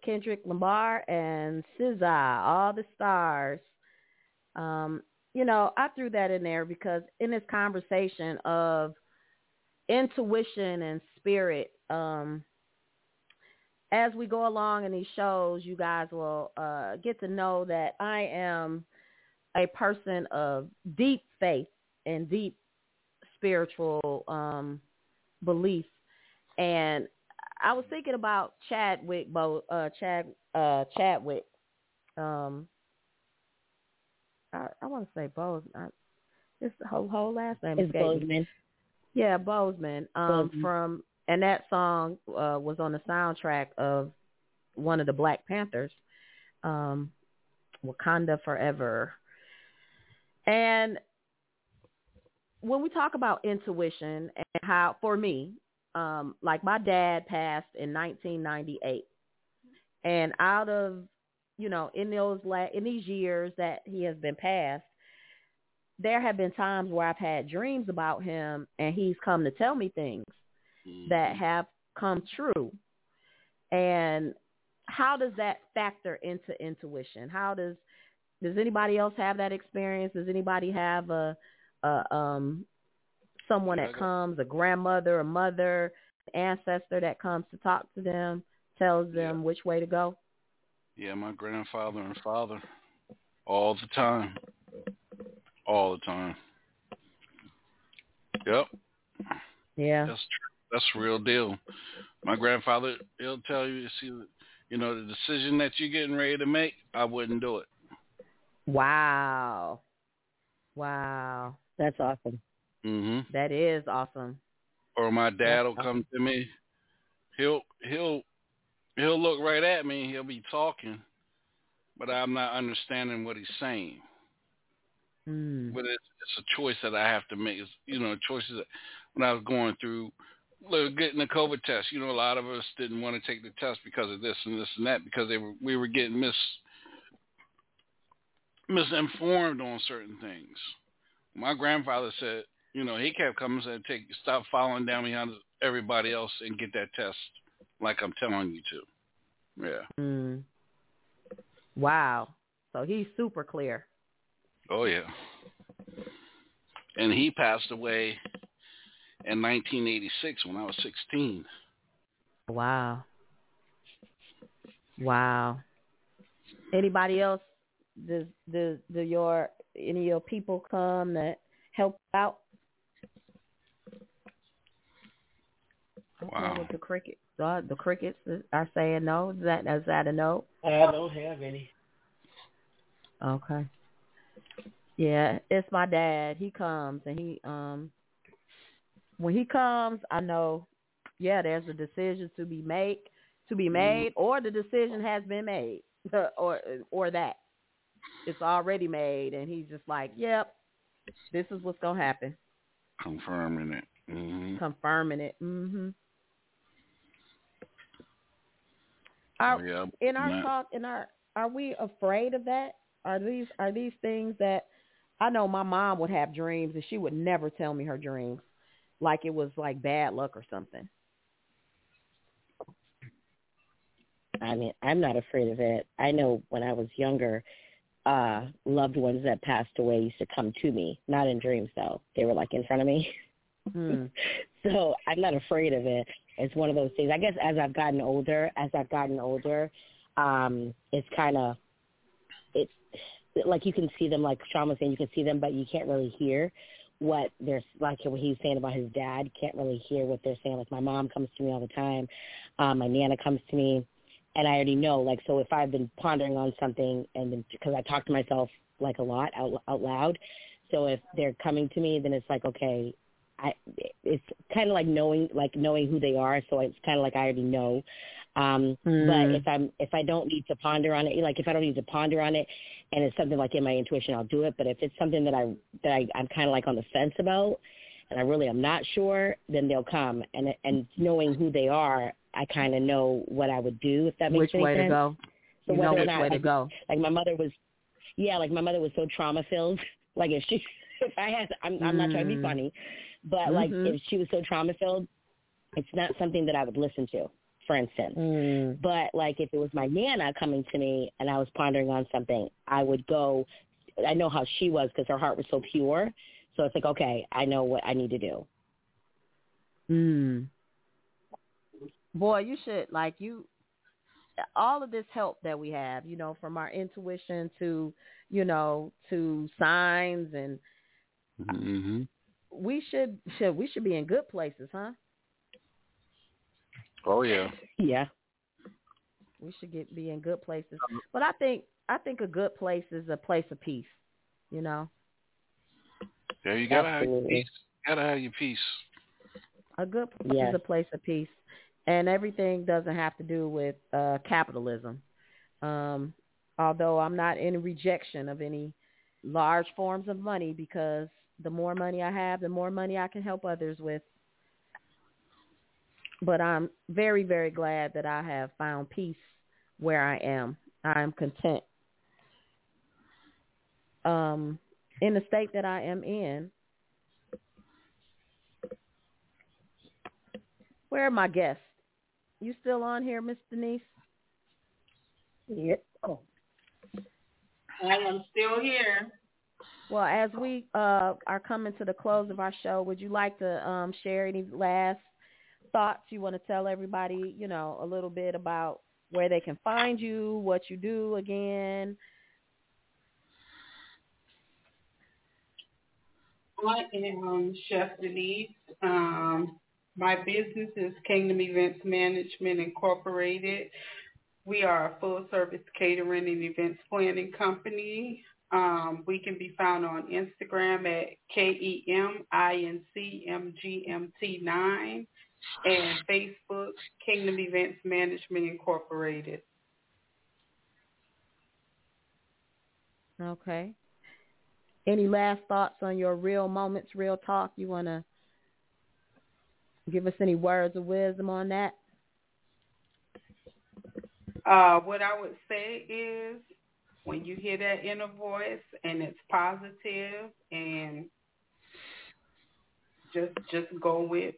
Kendrick Lamar and SZA, All the Stars. Um, you know, I threw that in there because in this conversation of intuition and spirit, um, as we go along in these shows, you guys will uh, get to know that I am a person of deep faith and deep spiritual um, belief. And I was thinking about Chadwick, Bo, uh, Chad, uh, Chadwick. Um, I, I want to say. I, it's whole whole last name. Escaped. Boseman. Yeah, Boseman. Um, Boseman. from and that song uh, was on the soundtrack of one of the Black Panthers, um, Wakanda Forever. And when we talk about intuition and how, for me, um, like my dad passed in 1998, and out of you know in those la- in these years that he has been passed, there have been times where I've had dreams about him, and he's come to tell me things that have come true. And how does that factor into intuition? How does does anybody else have that experience? Does anybody have a, a um someone that comes, a grandmother, a mother, ancestor that comes to talk to them, tells them which way to go? Yeah, my grandfather and father, all the time, all the time. Yep, Yeah. that's true. That's real deal. My grandfather, he'll tell you, see, you know, the decision that you're getting ready to make, I wouldn't do it. Wow. Wow. That's awesome. Hmm That is awesome. Or my dad will come to me. He'll he'll he'll look right at me. He'll be talking, but I'm not understanding what he's saying. Mm. But it's, it's a choice that I have to make. It's, you know, choices that when I was going through look, getting the COVID test. You know, a lot of us didn't want to take the test because of this and this and that because they were we were getting mis misinformed on certain things. My grandfather said, you know, he kept coming and said, "Take stop following down behind everybody else and get that test, like I'm telling you to." Yeah. Mm. Wow. So he's super clear. Oh yeah. And he passed away in 1986 when I was 16. Wow. Wow. Anybody else? Does does do your any of your people come that help out? Wow. Okay, with the cricket, uh, the crickets are saying no. Is that is that a no? I don't have any. Okay. Yeah, it's my dad. He comes and he um when he comes, I know yeah, there's a decision to be made to be made or the decision has been made or or that. It's already made and he's just like, "Yep. This is what's going to happen." Confirming it. Mm-hmm. Confirming it. Mhm. Are, yeah, in our not- talk in our are we afraid of that are these are these things that i know my mom would have dreams and she would never tell me her dreams like it was like bad luck or something I mean, I'm not afraid of it. I know when I was younger, uh, loved ones that passed away used to come to me, not in dreams though. They were like in front of me. Hmm. so I'm not afraid of it. It's one of those things. I guess as I've gotten older, as I've gotten older, um, it's kind of it like you can see them, like Sean was saying, you can see them, but you can't really hear what they're like. What he's saying about his dad, can't really hear what they're saying. Like my mom comes to me all the time, um, my nana comes to me, and I already know. Like so, if I've been pondering on something, and because I talk to myself like a lot out out loud, so if they're coming to me, then it's like okay, I it's kind of like knowing like knowing who they are. So it's kind of like I already know. Um, But Mm. if I'm if I don't need to ponder on it, like if I don't need to ponder on it, and it's something like in my intuition, I'll do it. But if it's something that I that I, I'm kind of like on the fence about, and I really am not sure, then they'll come. And and knowing who they are, I kind of know what I would do if that makes which any way sense. to go So you know whether or which not, way to like, go like my mother was, yeah, like my mother was so trauma filled. Like if she, if I had, I'm, I'm not trying to be Mm. funny, but like Mhm. if she was so trauma filled, it's not something that I would listen to, for instance. Mm. But like if it was my nana coming to me and I was pondering on something, I would go. I know how she was because her heart was so pure. So it's like, okay, I know what I need to do. Mm. Boy, you should like you all of this help that we have, you know, from our intuition to, you know, to signs and Mm-hmm. we should should we should be in good places, huh? Oh yeah. Yeah. We should get be in good places. But I think I think a good place is a place of peace, you know. Yeah, you gotta have your peace. You gotta have your peace. A good place Yes. is a place of peace. And everything doesn't have to do with uh capitalism. Um although I'm not in rejection of any large forms of money because the more money I have, the more money I can help others with. But I'm very, very glad that I have found peace where I am. I am content. Um, in the state that I am in. Where are my guests? You still on here, Miss Denise? Yep. Oh. I am still here. Well, as we uh, are coming to the close of our show, would you like to um, share any last thoughts you want to tell everybody? You know, a little bit about where they can find you, what you do again. I am Chef Denise. Um, my business is Kingdom Events Management Incorporated. We are a full service catering and events planning company. Um, we can be found on Instagram at K-E-M-I-N-C-M-G-M-T9 and Facebook Kingdom Events Management Incorporated. Okay. Any last thoughts on your real moments, real talk you want to give us any words of wisdom on that? Uh, what I would say is when you hear that inner voice and it's positive and just just go with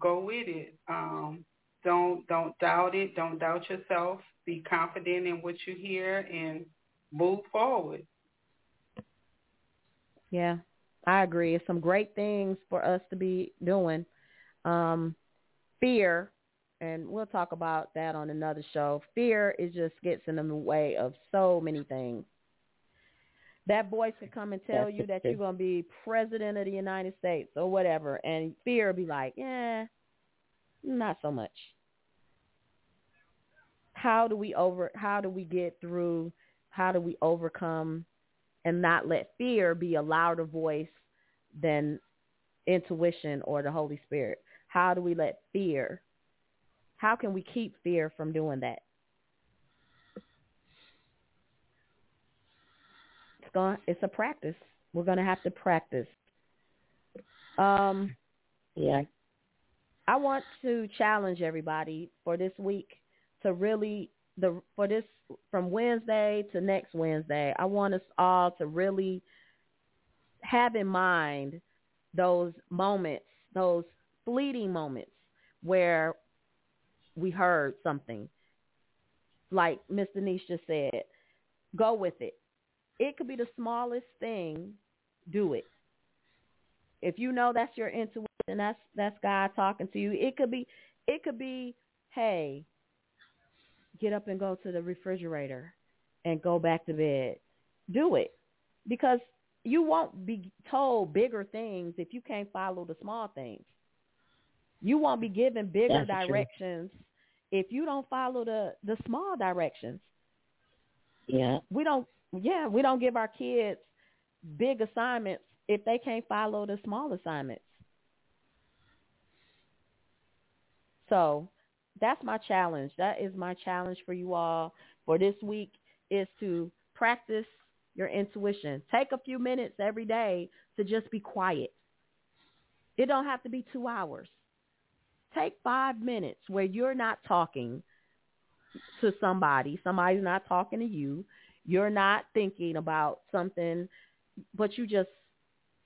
go with it. Um, don't don't doubt it. Don't doubt yourself. Be confident in what you hear and move forward. Yeah, I agree. It's some great things for us to be doing. Um, fear, and we'll talk about that on another show. Fear is just gets in the way of so many things. That voice could come and tell you that you're going to be president of the United States or whatever, and fear be like, yeah, not so much. How do we over? How do we get through? How do we overcome and not let fear be a louder voice than intuition or the Holy Spirit? How do we let fear? How can we keep fear from doing that? It's going. It's a practice. We're going to have to practice. Um, yeah. I want to challenge everybody for this week to really the for this from Wednesday to next Wednesday. I want us all to really have in mind those moments, those fleeting moments where we heard something. Like Miss Denise just said, go with it. It could be the smallest thing, do it. If you know that's your intuition, that's that's God talking to you. It could be it could be, hey, get up and go to the refrigerator and go back to bed. Do it. Because you won't be told bigger things if you can't follow the small things. You won't be given bigger That's directions if you don't follow the the small directions. Yeah. We don't yeah, we don't give our kids big assignments if they can't follow the small assignments. So that's my challenge. That is my challenge for you all for this week is to practice your intuition. Take a few minutes every day to just be quiet. It don't have to be two hours. Take five minutes where you're not talking to somebody. Somebody's not talking to you. You're not thinking about something, but you just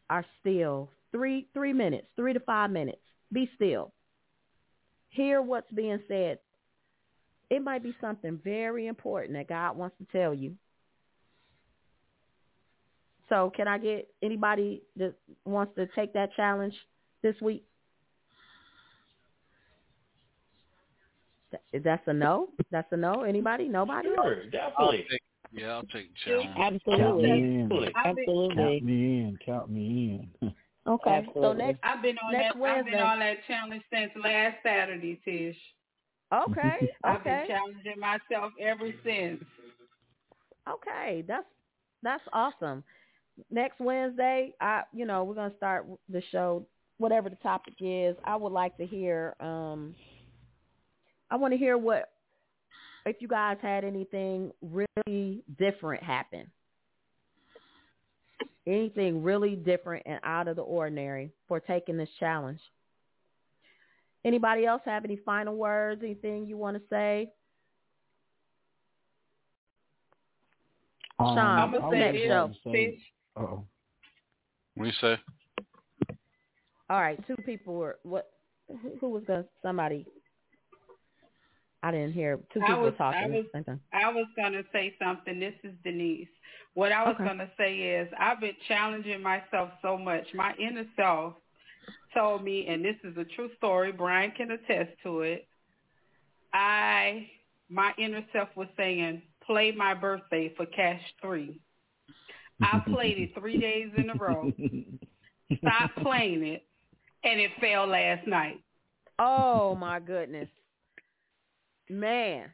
are still. Three three minutes, three to five minutes. Be still hear what's being said. It might be something very important that God wants to tell you. So can I get anybody that wants to take that challenge this week? That's a no. That's a no. Anybody? Nobody? Sure, definitely. I'll take, yeah, I'll take the challenge. Absolutely. Count me in. Absolutely. Count me in. Count me in. Okay. Absolutely. So next I've been on next that. I've been on that challenge since last Saturday, Tish. Okay. Okay. I've been challenging myself ever since. Okay. That's that's awesome. Next Wednesday, I you know, we're gonna start the show, whatever the topic is. I would like to hear um I want to hear what if you guys had anything really different happen. Anything really different and out of the ordinary for taking this challenge. Anybody else have any final words? Anything you want to say? Um, Sean, I'm gonna say next just show. say- Uh-oh. What do you say? All right, two people were what? Who, who was going? to Somebody. I didn't hear. Two I people was- talking. I was- same time. I was gonna say something. This is Denise. What I was Okay. gonna say is I've been challenging myself so much. My inner self told me, and this is a true story. Brian can attest to it. I, my inner self was saying, "Play my birthday for Cash Three." I played it three days in a row. Stopped playing it, and it fell last night. Oh my goodness, man,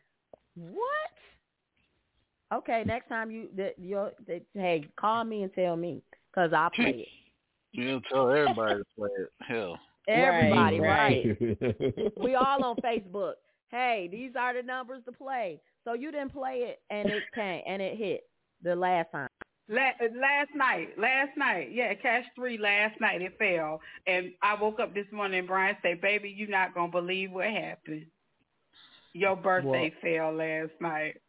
what? Okay, next time you that you that, hey call me and tell me because I'll play it. You tell everybody to play it. Hell. Everybody, right? right. We all on Facebook. Hey, these are the numbers to play. So you didn't play it and it came and it hit the last time. La- last night, last night, yeah, Cash Three last night it fell, and I woke up this morning and Brian said, "Baby, you're not gonna believe what happened. Your birthday fell last night."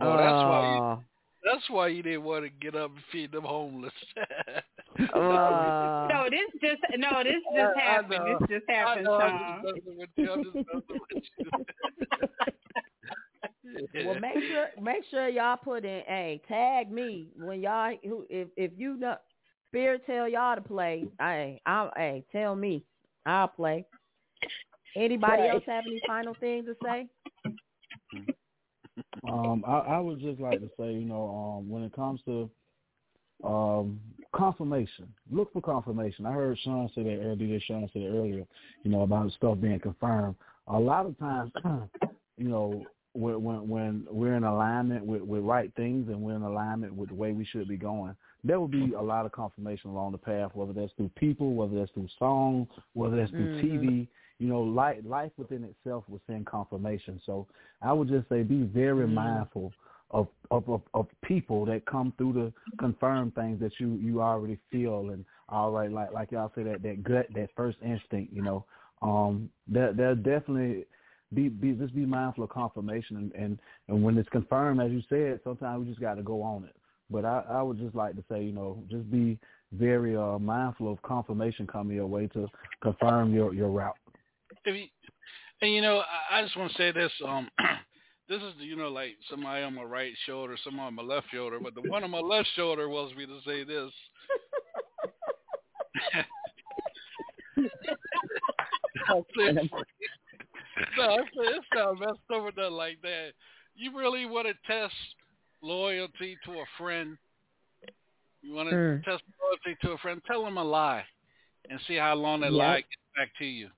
Oh, that's why. You, Uh, that's why you didn't want to get up and feed them homeless. uh, no, this just no, this just I happened. know. This just I happened, know, I'm Sean. just with you. I'm just messing well, make sure make sure y'all put in. Hey, tag me when y'all who if if you know Spirit tell y'all to play. Hey, I'll hey tell me. I'll play. Anybody Right. else have any final things to say? Um, I, I would just like to say, you know, um, when it comes to um, confirmation, look for confirmation. I heard Sean say that earlier. Sean said it earlier, you know, about stuff being confirmed. A lot of times, you know, when when, when we're in alignment with, with right things and we're in alignment with the way we should be going, there will be a lot of confirmation along the path, whether that's through people, whether that's through song, whether that's through Mhm. TV. You know, life life within itself will send confirmation. So I would just say be very Mhm. mindful of, of of of people that come through to confirm things that you you already feel and all right, like like y'all say that that gut, that first instinct. You know, um, that there definitely be be just be mindful of confirmation and, and and when it's confirmed, as you said, sometimes we just got to go on it. But I I would just like to say, you know, just be very uh mindful of confirmation coming your way to confirm your your route. If you, and you know, I, I just want to say this. Um, this is you know like somebody on my right shoulder, somebody on my left shoulder, but the one on my left shoulder wants me to say this. no, it's, it's not messed up with nothing like that. You really want to test loyalty to a friend? You want to Mm. test loyalty to a friend? Tell them a lie, and see how long that Yep. lie gets back to you.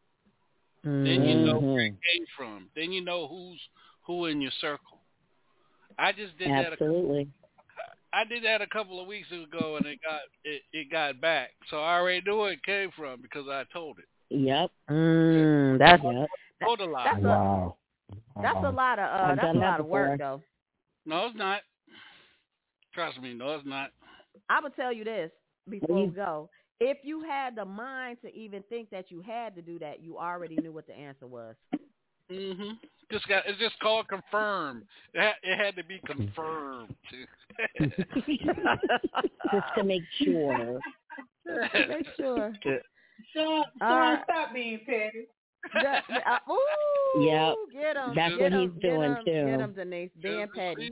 Then you know where it Mhm. came from. Then you know who's who in your circle. I just did that. A, Absolutely. I did that a couple of weeks ago, and it got it, it got back. So I already knew where it came from because I told it. Yep. Mm, that's Yep. Told a lie. that's a Wow. that's a lot of uh that's a done that lot of work though. No, it's not. Trust me, no, it's not. I would tell you this before you- we go. If you had the mind to even think that you had to do that, you already knew what the answer was. Mhm. Just got it's just called confirmed. It had, it had to be confirmed. Just to make sure. Make sure. Sean, Sean, Uh, stop being petty. The- the- uh, ooh, Yep. Get him. That's get what him, he's doing, him, too. Get him, Denise. Being petty.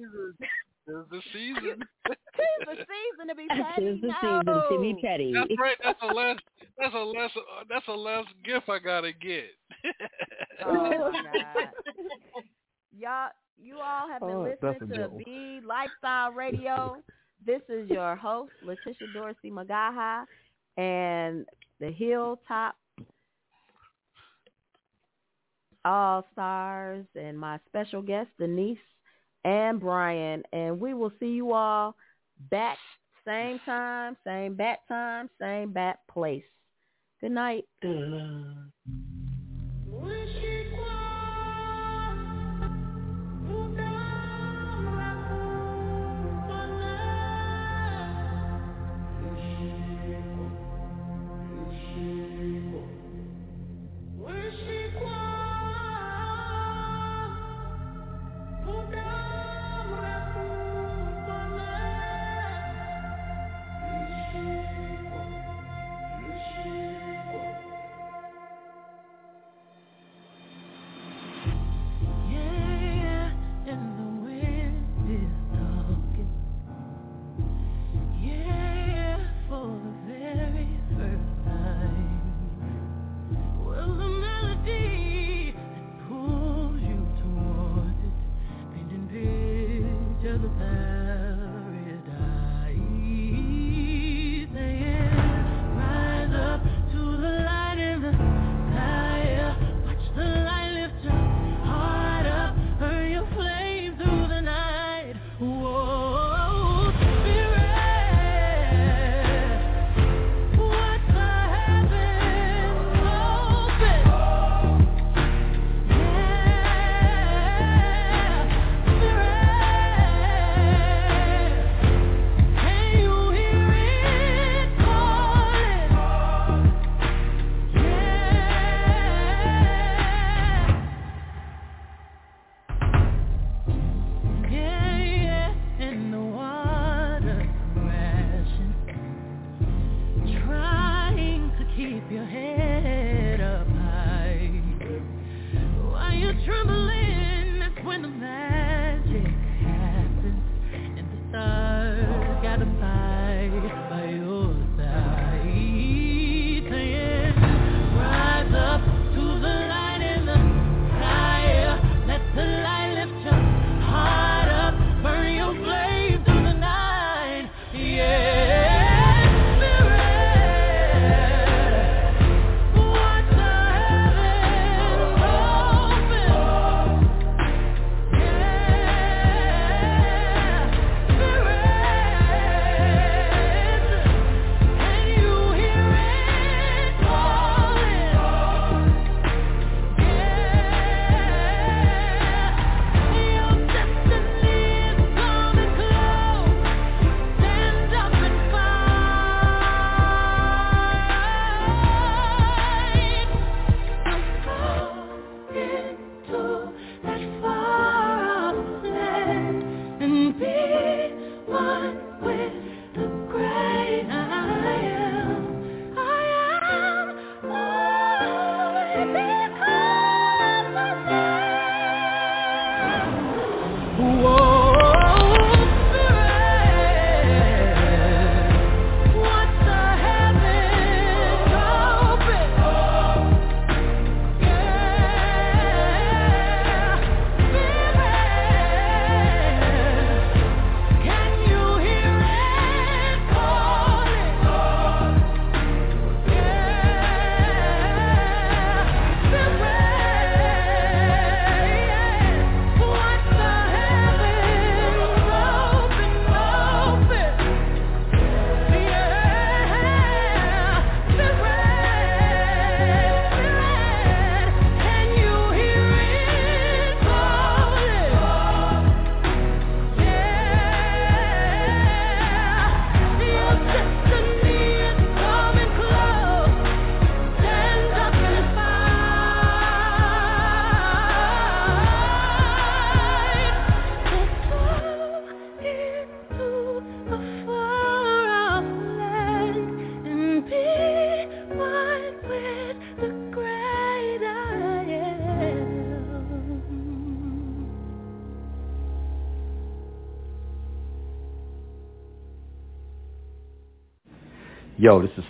Season. It's the season. Tis the season to be petty. Tis the no. season to be petty. That's right. That's a less. That's a less. Uh, that's a less gift I gotta get. Oh my God. Y'all, you all have been Oh, listening to adorable. BE Lifestyle Radio. This is your host, Letitia Dorsey Magaha, and the Hilltop All Stars, and my special guest, Denise and Brian. And we will see you all back same time, same bat time, same bat place. Good night.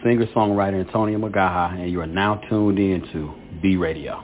Singer-songwriter Antonio Magaha, and you are now tuned in to BE Radio.